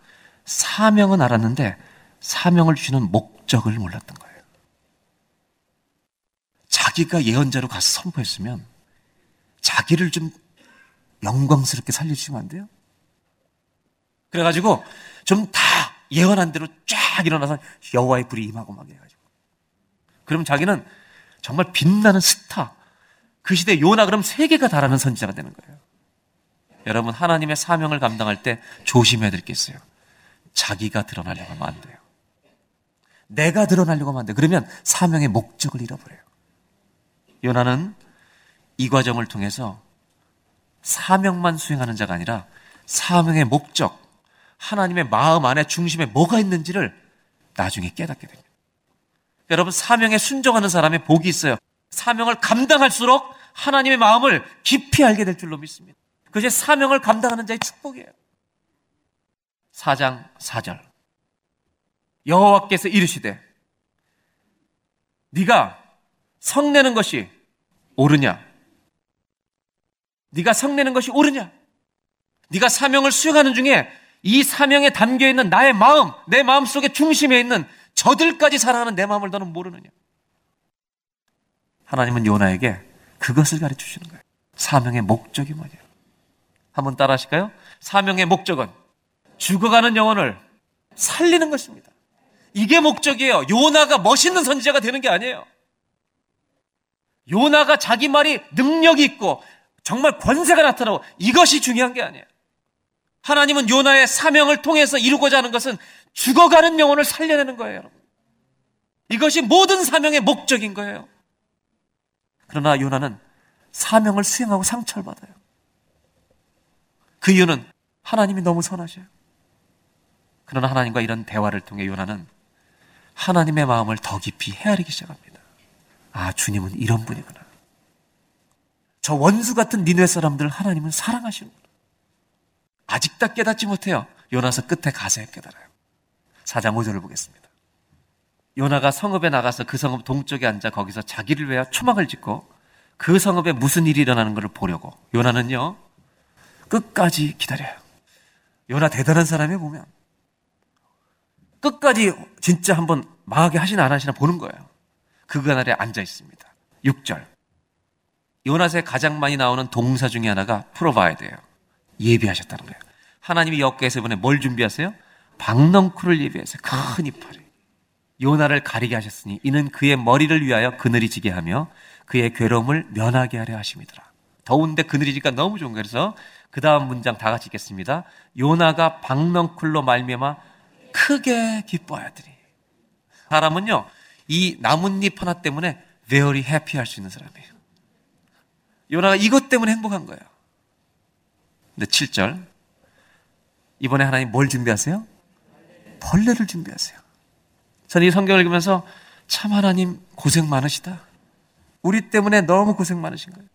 사명은 알았는데 사명을 주는 목적을 몰랐던 거예요. 자기가 예언자로 가서 선포했으면 자기를 좀 영광스럽게 살려주시면 안 돼요? 그래가지고 좀 다 예언한 대로 쫙 일어나서 여호와의 불이 임하고 막 해가지고 그럼 자기는 정말 빛나는 스타 그 시대 요나 그럼 세계가 달하는 선지자가 되는 거예요. 여러분 하나님의 사명을 감당할 때 조심해야 될 게 있어요. 자기가 드러나려고 하면 안 돼요. 내가 드러나려고 하면 안 돼요. 그러면 사명의 목적을 잃어버려요. 요나는 이 과정을 통해서 사명만 수행하는 자가 아니라 사명의 목적, 하나님의 마음 안에 중심에 뭐가 있는지를 나중에 깨닫게 됩니다. 여러분, 사명에 순종하는 사람의 복이 있어요. 사명을 감당할수록 하나님의 마음을 깊이 알게 될 줄로 믿습니다. 그것이 사명을 감당하는 자의 축복이에요. 4장 4절. 여호와께서 이르시되 네가 성내는 것이 옳으냐? 네가 성내는 것이 옳으냐? 네가 사명을 수행하는 중에 이 사명에 담겨 있는 나의 마음, 내 마음 속에 중심에 있는 저들까지 사랑하는 내 마음을 너는 모르느냐? 하나님은 요나에게 그것을 가르쳐 주시는 거예요. 사명의 목적이 뭐냐? 한번 따라 하실까요? 사명의 목적은 죽어가는 영혼을 살리는 것입니다. 이게 목적이에요. 요나가 멋있는 선지자가 되는 게 아니에요. 요나가 자기 말이 능력이 있고 정말 권세가 나타나고 이것이 중요한 게 아니에요. 하나님은 요나의 사명을 통해서 이루고자 하는 것은 죽어가는 영혼을 살려내는 거예요, 여러분. 이것이 모든 사명의 목적인 거예요. 그러나 요나는 사명을 수행하고 상처를 받아요. 그 이유는 하나님이 너무 선하셔요. 그러나 하나님과 이런 대화를 통해 요나는 하나님의 마음을 더 깊이 헤아리기 시작합니다. 아, 주님은 이런 분이구나. 저 원수 같은 니네 사람들을 하나님은 사랑하시는구나. 아직 다 깨닫지 못해요. 요나서 끝에 가서 깨달아요. 4장 5절을 보겠습니다. 요나가 성읍에 나가서 그 성읍 동쪽에 앉아 거기서 자기를 위하여 초막을 짓고 그 성읍에 무슨 일이 일어나는 것을 보려고 요나는요 끝까지 기다려요. 요나 대단한 사람이 보면 끝까지 진짜 한번 망하게 하시나 안 하시나 보는 거예요. 그 그날에 앉아 있습니다. 6절. 요나스에 가장 많이 나오는 동사 중에 하나가 프로바이드예요. 예비하셨다는 거예요. 하나님이 여호께서 이번에 뭘 준비하세요? 박넝쿨을 예비하세요. 큰 이파리. 요나를 가리게 하셨으니 이는 그의 머리를 위하여 그늘이 지게 하며 그의 괴로움을 면하게 하려 하심이더라. 더운데 그늘이 지니까 너무 좋은 거예요. 그래서 그 다음 문장 다 같이 읽겠습니다. 요나가 박넝쿨로 말미암아 크게 기뻐하더니 사람은요 이 나뭇잎 하나 때문에 very happy 할 수 있는 사람이에요. 요나가 이것 때문에 행복한 거예요. 근데 7절. 이번에 하나님 뭘 준비하세요? 벌레를 준비하세요. 저는 이 성경을 읽으면서 참 하나님 고생 많으시다. 우리 때문에 너무 고생 많으신 거예요.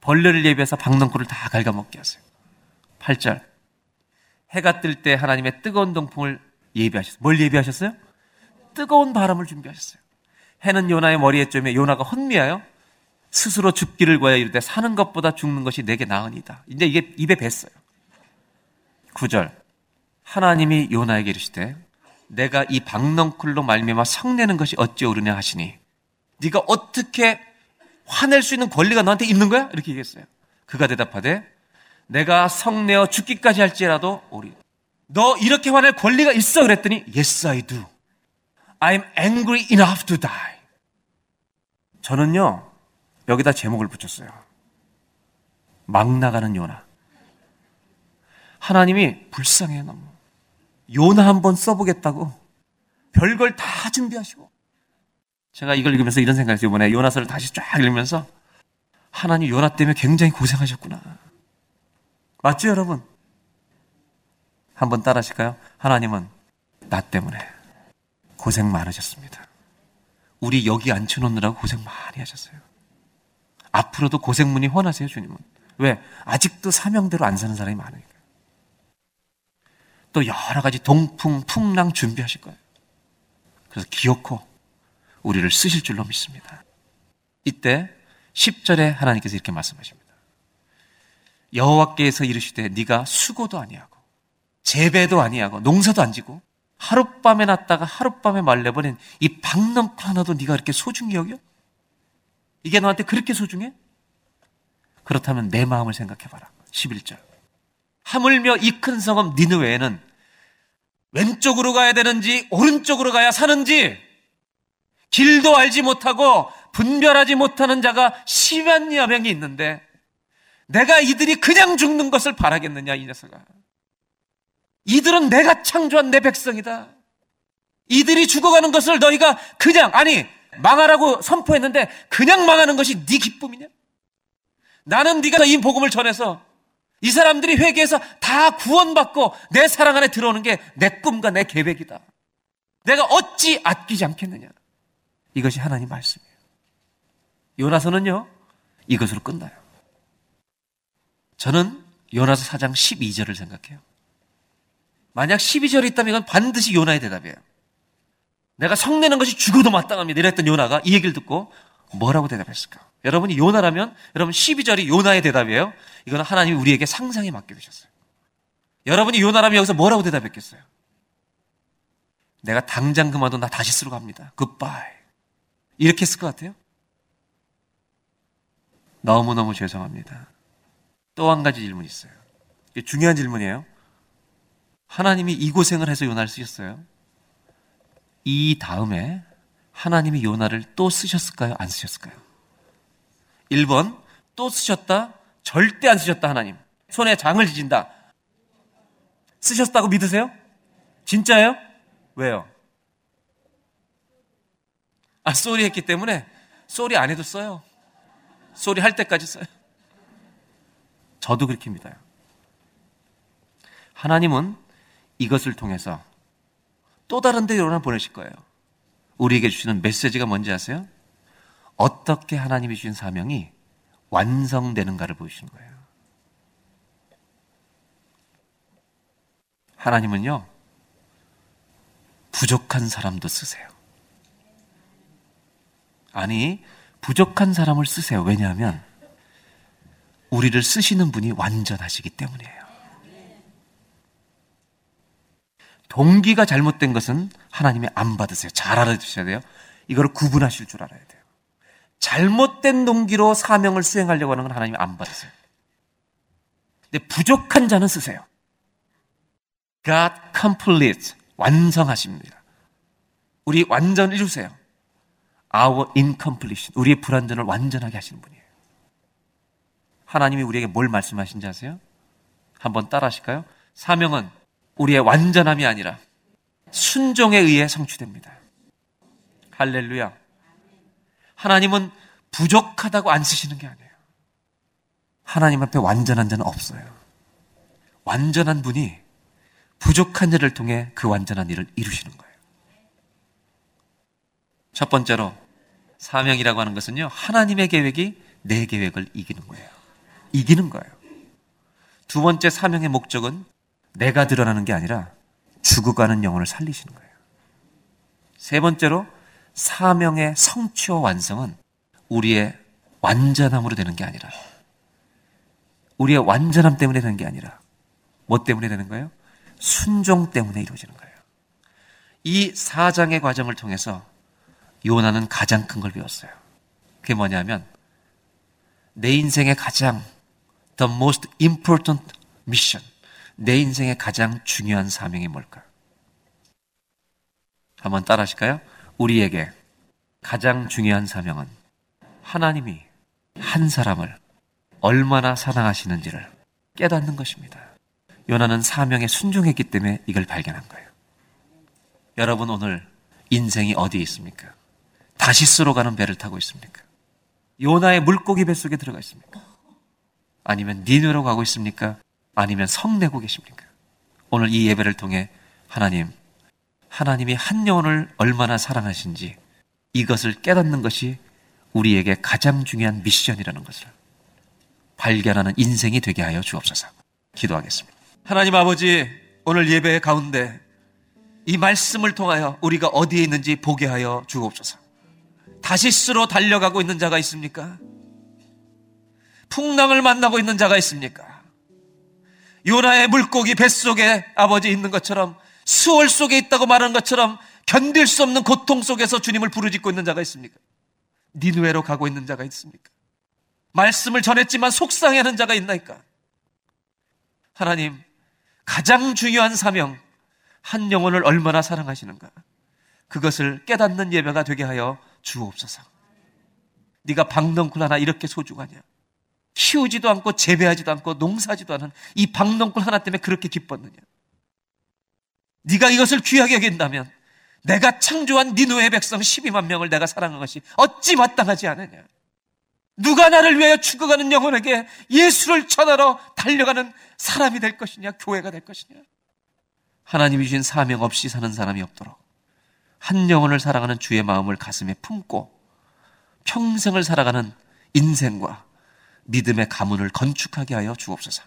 벌레를 예비해서 박넝쿨을 다 갉아먹게 하세요. 8절. 해가 뜰 때 하나님의 뜨거운 동풍을 예비하셨어요. 뭘 예비하셨어요? 뜨거운 바람을 준비하셨어요. 해는 요나의 머리에 쬐며 요나가 혼미하여 스스로 죽기를 구하여 이르되 사는 것보다 죽는 것이 내게 나으니다. 이제 이게 입에 뱄어요. 9절. 하나님이 요나에게 이르시되 내가 이 박넝쿨로 말미암아 성내는 것이 어찌 오르냐 하시니 네가 어떻게 화낼 수 있는 권리가 너한테 있는 거야? 이렇게 얘기했어요. 그가 대답하되 내가 성내어 죽기까지 할지라도 오리. 너 이렇게 화낼 권리가 있어 그랬더니 Yes I do. I'm angry enough to die. 저는요 여기다 제목을 붙였어요. 막 나가는 요나. 하나님이 불쌍해 너무. 요나 한번 써보겠다고 별걸 다 준비하시고 제가 이걸 읽으면서 이런 생각했어요. 이번에 요나서를 다시 쫙 읽으면서 하나님 요나 때문에 굉장히 고생하셨구나. 맞죠, 여러분? 한번 따라 하실까요? 하나님은 나 때문에 고생 많으셨습니다. 우리 여기 앉혀놓느라고 고생 많이 하셨어요. 앞으로도 고생문이 훤하세요, 주님은. 왜? 아직도 사명대로 안 사는 사람이 많으니까. 또 여러 가지 동풍, 풍랑 준비하실 거예요. 그래서 기어코 우리를 쓰실 줄로 믿습니다. 이때 10절에 하나님께서 이렇게 말씀하십니다. 여호와께서 이르시되 네가 수고도 아니하고 재배도 아니하고 농사도 안 지고 하룻밤에 났다가 하룻밤에 말려버린 이 박넘쿨 하나도 네가 이렇게 소중히 여겨? 이게 너한테 그렇게 소중해? 그렇다면 내 마음을 생각해봐라. 11절. 하물며 이 큰 성읍 니느웨에는 왼쪽으로 가야 되는지 오른쪽으로 가야 사는지 길도 알지 못하고 분별하지 못하는 자가 심한 여명이 있는데 내가 이들이 그냥 죽는 것을 바라겠느냐 이 녀석아. 이들은 내가 창조한 내 백성이다. 이들이 죽어가는 것을 너희가 그냥 아니 망하라고 선포했는데 그냥 망하는 것이 네 기쁨이냐? 나는 네가 이 복음을 전해서 이 사람들이 회개해서 다 구원받고 내 사랑 안에 들어오는 게 내 꿈과 내 계획이다. 내가 어찌 아끼지 않겠느냐? 이것이 하나님 말씀이에요. 요나서는요, 이것으로 끝나요. 저는 요나서 4장 12절을 생각해요. 만약 12절이 있다면 이건 반드시 요나의 대답이에요. 내가 성내는 것이 죽어도 마땅합니다. 이랬던 요나가 이 얘기를 듣고 뭐라고 대답했을까? 여러분이 요나라면 여러분 12절이 요나의 대답이에요. 이거는 하나님이 우리에게 상상에 맡겨주셨어요. 여러분이 요나라면 여기서 뭐라고 대답했겠어요? 내가 당장 그만둬 나 다시 쓰러 갑니다. 굿바이. 이렇게 했을 것 같아요? 너무너무 죄송합니다. 또 한 가지 질문이 있어요. 중요한 질문이에요. 하나님이 이 고생을 해서 요나를 쓰셨어요. 이 다음에 하나님이 요나를 또 쓰셨을까요? 안 쓰셨을까요? 1번, 또 쓰셨다? 절대 안 쓰셨다, 하나님. 손에 장을 지진다. 쓰셨다고 믿으세요? 진짜예요? 왜요? 아, sorry 했기 때문에 sorry 안 해도 써요. sorry 할 때까지 써요. 저도 그렇게 믿어요. 하나님은 이것을 통해서 또 다른 데 요나 보내실 거예요. 우리에게 주시는 메시지가 뭔지 아세요? 어떻게 하나님이 주신 사명이 완성되는가를 보여주시는 거예요. 하나님은요, 부족한 사람도 쓰세요. 아니, 부족한 사람을 쓰세요. 왜냐하면, 우리를 쓰시는 분이 완전하시기 때문이에요. 동기가 잘못된 것은 하나님이 안 받으세요. 잘 알아두셔야 돼요. 이걸 구분하실 줄 알아야 돼요. 잘못된 동기로 사명을 수행하려고 하는 건 하나님이 안 받으세요. 근데 부족한 자는 쓰세요. God complete. 완성하십니다. 우리 완전 이루세요. Our incompletion. 우리의 불완전을 완전하게 하시는 분이에요. 하나님이 우리에게 뭘 말씀하신지 아세요? 한번 따라 하실까요? 사명은 우리의 완전함이 아니라 순종에 의해 성취됩니다. 할렐루야. 하나님은 부족하다고 안 쓰시는 게 아니에요. 하나님 앞에 완전한 자는 없어요. 완전한 분이 부족한 자를 통해 그 완전한 일을 이루시는 거예요. 첫 번째로 사명이라고 하는 것은요, 하나님의 계획이 내 계획을 이기는 거예요. 이기는 거예요. 두 번째 사명의 목적은 내가 드러나는 게 아니라 죽어가는 영혼을 살리시는 거예요. 세 번째로 사명의 성취와 완성은 우리의 완전함으로 되는 게 아니라 우리의 완전함 때문에 되는 게 아니라 뭐 때문에 되는 거예요? 순종 때문에 이루어지는 거예요. 이 사장의 과정을 통해서 요나는 가장 큰 걸 배웠어요. 그게 뭐냐면 내 인생의 가장 the most important mission 내 인생의 가장 중요한 사명이 뭘까? 한번 따라 하실까요? 우리에게 가장 중요한 사명은 하나님이 한 사람을 얼마나 사랑하시는지를 깨닫는 것입니다. 요나는 사명에 순종했기 때문에 이걸 발견한 거예요. 여러분 오늘 인생이 어디에 있습니까? 다시스로 가는 배를 타고 있습니까? 요나의 물고기 뱃속에 들어가 있습니까? 아니면 니누로 가고 있습니까? 아니면 성내고 계십니까? 오늘 이 예배를 통해 하나님, 하나님이 한 영혼을 얼마나 사랑하신지 이것을 깨닫는 것이 우리에게 가장 중요한 미션이라는 것을 발견하는 인생이 되게 하여 주옵소서. 기도하겠습니다. 하나님 아버지, 오늘 예배 가운데 이 말씀을 통하여 우리가 어디에 있는지 보게 하여 주옵소서. 다시스로 달려가고 있는 자가 있습니까? 풍랑을 만나고 있는 자가 있습니까? 요나의 물고기 뱃속에 아버지 있는 것처럼 수월 속에 있다고 말하는 것처럼 견딜 수 없는 고통 속에서 주님을 부르짖고 있는 자가 있습니까? 니누에로 가고 있는 자가 있습니까? 말씀을 전했지만 속상해하는 자가 있나이까? 하나님, 가장 중요한 사명, 한 영혼을 얼마나 사랑하시는가? 그것을 깨닫는 예배가 되게 하여 주옵소서. 네가 박넝쿨 하나 이렇게 소중하냐? 키우지도 않고 재배하지도 않고 농사지도 않은 이 박넝쿨 하나 때문에 그렇게 기뻤느냐? 네가 이것을 귀하게 여긴다면 내가 창조한 니누의 백성 12만 명을 내가 사랑한 것이 어찌 마땅하지 않느냐? 누가 나를 위하여 죽어가는 영혼에게 예수를 전하러 달려가는 사람이 될 것이냐? 교회가 될 것이냐? 하나님이 주신 사명 없이 사는 사람이 없도록 한 영혼을 사랑하는 주의 마음을 가슴에 품고 평생을 살아가는 인생과 믿음의 가문을 건축하게 하여 주옵소서.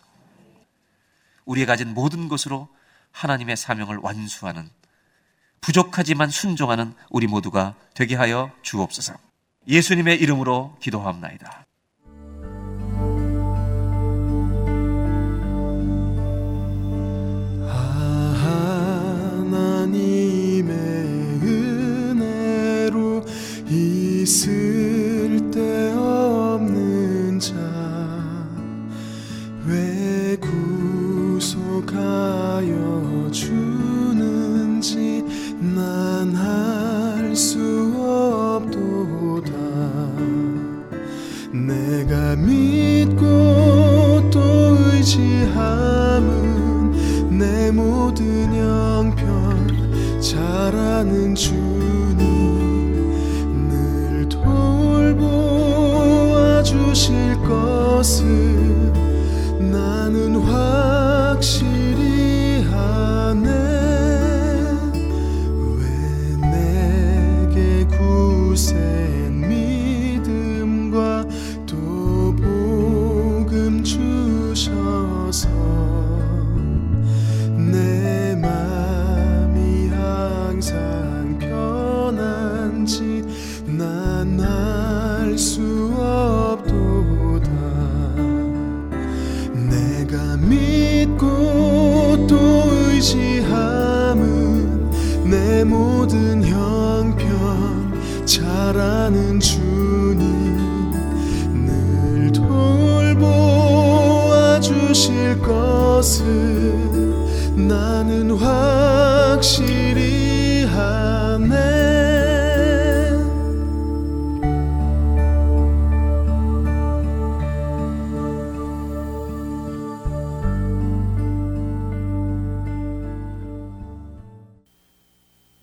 우리가 가진 모든 것으로 하나님의 사명을 완수하는 부족하지만 순종하는 우리 모두가 되게 하여 주옵소서. 예수님의 이름으로 기도합나이다. 있을 믿고 또 의지함은 내 모든 형편 잘하는 주님. 주실 것을 잘 아는 주님 늘 돌보아 주실 것을 나는 확실히 하네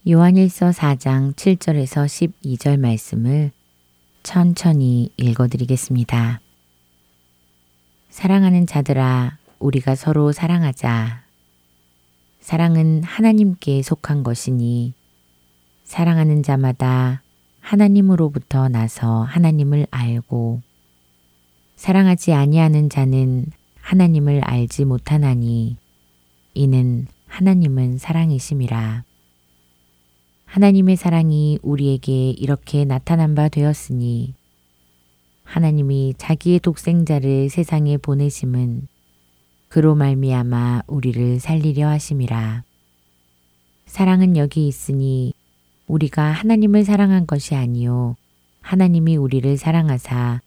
요한일서 4장 7절에서 12절 말씀을 천천히 읽어드리겠습니다. 사랑하는 자들아, 우리가 서로 사랑하자. 사랑은 하나님께 속한 것이니 사랑하는 자마다 하나님으로부터 나서 하나님을 알고 사랑하지 아니하는 자는 하나님을 알지 못하나니 이는 하나님은 사랑이심이라. 하나님의 사랑이 우리에게 이렇게 나타난 바 되었으니 하나님이 자기의 독생자를 세상에 보내심은 그로 말미암아 우리를 살리려 하심이라. 사랑은 여기 있으니 우리가 하나님을 사랑한 것이 아니요 하나님이 우리를 사랑하사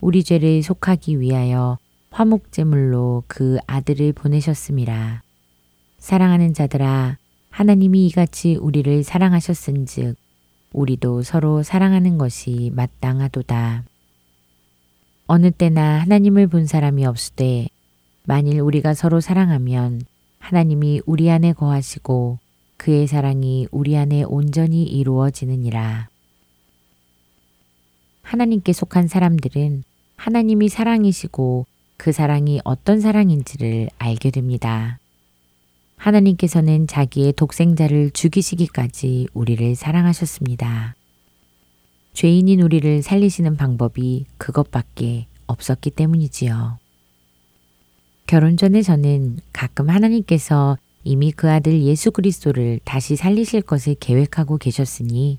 우리 죄를 속하기 위하여 화목제물로 그 아들을 보내셨음이라. 사랑하는 자들아 하나님이 이같이 우리를 사랑하셨은즉 우리도 서로 사랑하는 것이 마땅하도다. 어느 때나 하나님을 본 사람이 없으되 만일 우리가 서로 사랑하면 하나님이 우리 안에 거하시고 그의 사랑이 우리 안에 온전히 이루어지느니라. 하나님께 속한 사람들은 하나님이 사랑이시고 그 사랑이 어떤 사랑인지를 알게 됩니다. 하나님께서는 자기의 독생자를 죽이시기까지 우리를 사랑하셨습니다. 죄인인 우리를 살리시는 방법이 그것밖에 없었기 때문이지요. 결혼 전에 저는 가끔 하나님께서 이미 그 아들 예수 그리스도를 다시 살리실 것을 계획하고 계셨으니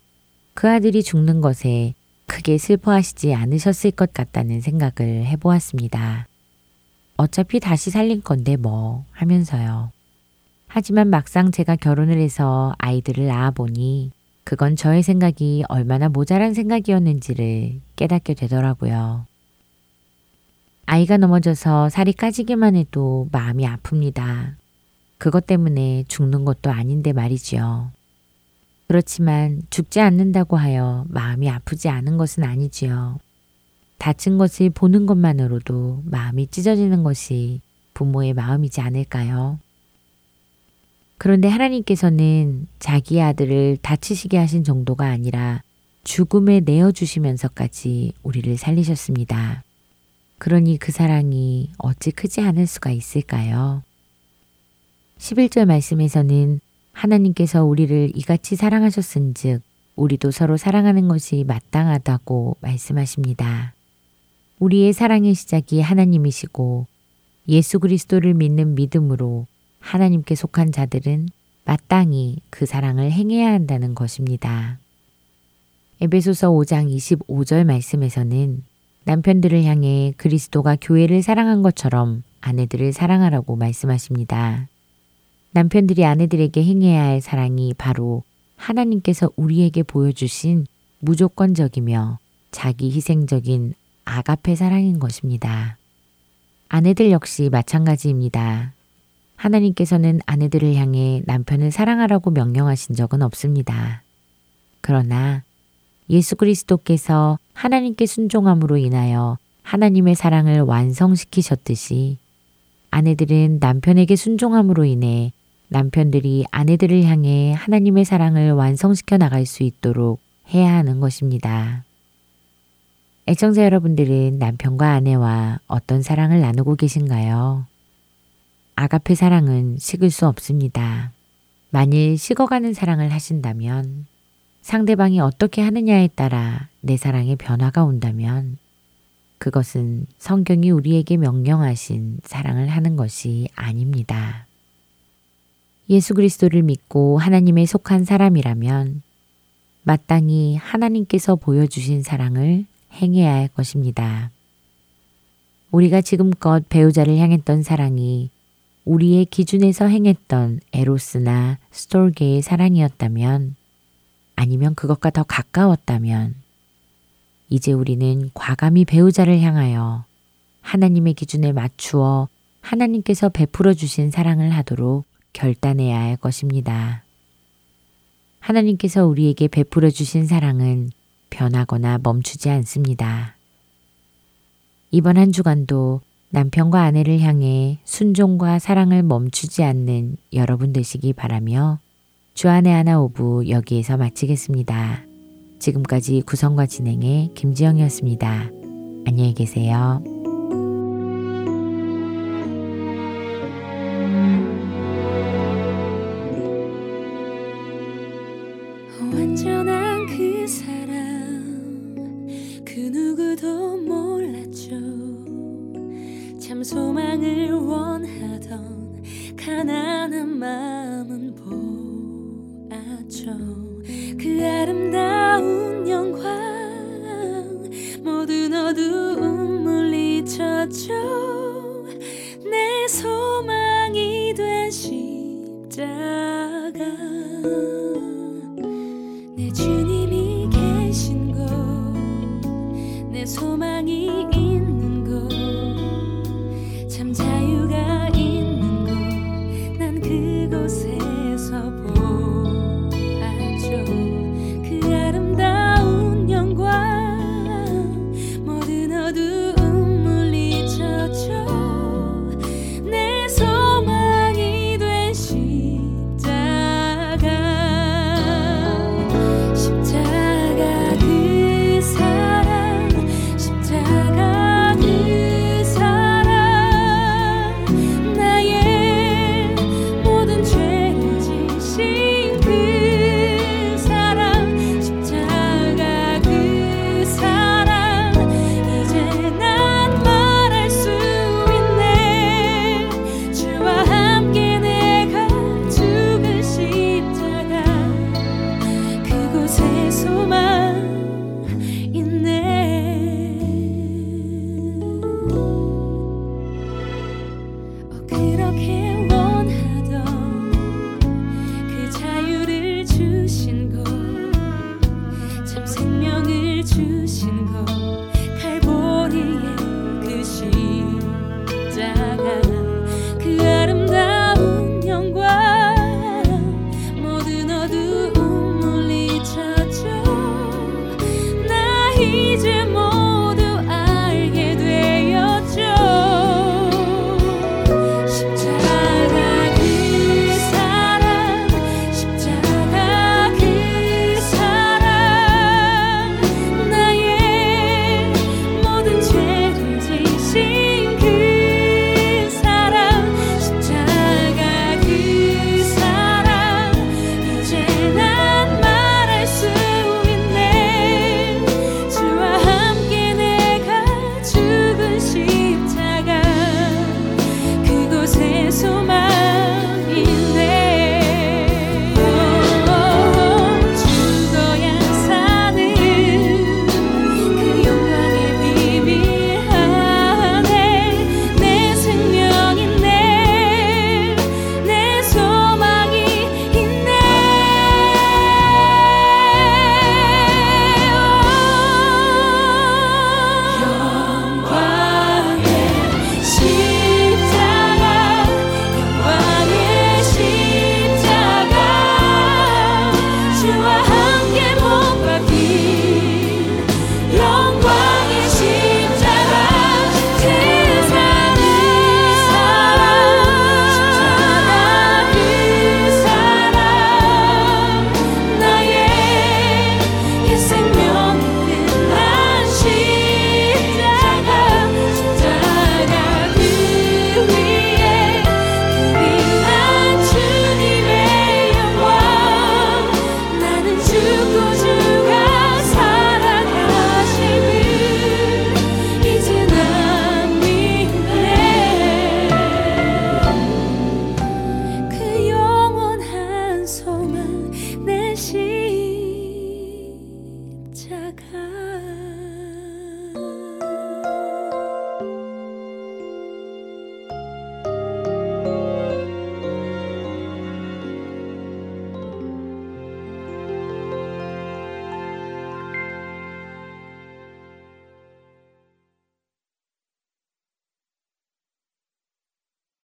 그 아들이 죽는 것에 크게 슬퍼하시지 않으셨을 것 같다는 생각을 해보았습니다. 어차피 다시 살린 건데 뭐 하면서요. 하지만 막상 제가 결혼을 해서 아이들을 낳아보니 그건 저의 생각이 얼마나 모자란 생각이었는지를 깨닫게 되더라고요. 아이가 넘어져서 살이 까지기만 해도 마음이 아픕니다. 그것 때문에 죽는 것도 아닌데 말이지요. 그렇지만 죽지 않는다고 하여 마음이 아프지 않은 것은 아니지요. 다친 것을 보는 것만으로도 마음이 찢어지는 것이 부모의 마음이지 않을까요? 그런데 하나님께서는 자기 아들을 다치시게 하신 정도가 아니라 죽음에 내어주시면서까지 우리를 살리셨습니다. 그러니 그 사랑이 어찌 크지 않을 수가 있을까요? 11절 말씀에서는 하나님께서 우리를 이같이 사랑하셨은 즉 우리도 서로 사랑하는 것이 마땅하다고 말씀하십니다. 우리의 사랑의 시작이 하나님이시고 예수 그리스도를 믿는 믿음으로 하나님께 속한 자들은 마땅히 그 사랑을 행해야 한다는 것입니다. 에베소서 5장 25절 말씀에서는 남편들을 향해 그리스도가 교회를 사랑한 것처럼 아내들을 사랑하라고 말씀하십니다. 남편들이 아내들에게 행해야 할 사랑이 바로 하나님께서 우리에게 보여주신 무조건적이며 자기 희생적인 아가페 사랑인 것입니다. 아내들 역시 마찬가지입니다. 하나님께서는 아내들을 향해 남편을 사랑하라고 명령하신 적은 없습니다. 그러나 예수 그리스도께서 하나님께 순종함으로 인하여 하나님의 사랑을 완성시키셨듯이 아내들은 남편에게 순종함으로 인해 남편들이 아내들을 향해 하나님의 사랑을 완성시켜 나갈 수 있도록 해야 하는 것입니다. 애청자 여러분들은 남편과 아내와 어떤 사랑을 나누고 계신가요? 아가페 사랑은 식을 수 없습니다. 만일 식어가는 사랑을 하신다면 상대방이 어떻게 하느냐에 따라 내 사랑의 변화가 온다면 그것은 성경이 우리에게 명령하신 사랑을 하는 것이 아닙니다. 예수 그리스도를 믿고 하나님에 속한 사람이라면 마땅히 하나님께서 보여주신 사랑을 행해야 할 것입니다. 우리가 지금껏 배우자를 향했던 사랑이 우리의 기준에서 행했던 에로스나 스톨게의 사랑이었다면 아니면 그것과 더 가까웠다면 이제 우리는 과감히 배우자를 향하여 하나님의 기준에 맞추어 하나님께서 베풀어 주신 사랑을 하도록 결단해야 할 것입니다. 하나님께서 우리에게 베풀어 주신 사랑은 변하거나 멈추지 않습니다. 이번 한 주간도 남편과 아내를 향해 순종과 사랑을 멈추지 않는 여러분 되시기 바라며 주안의 하나 오부 여기에서 마치겠습니다. 지금까지 구성과 진행의 김지영이었습니다. 안녕히 계세요. 내 소망이 된 십자가. 내 주님이 계신 곳 내 소망이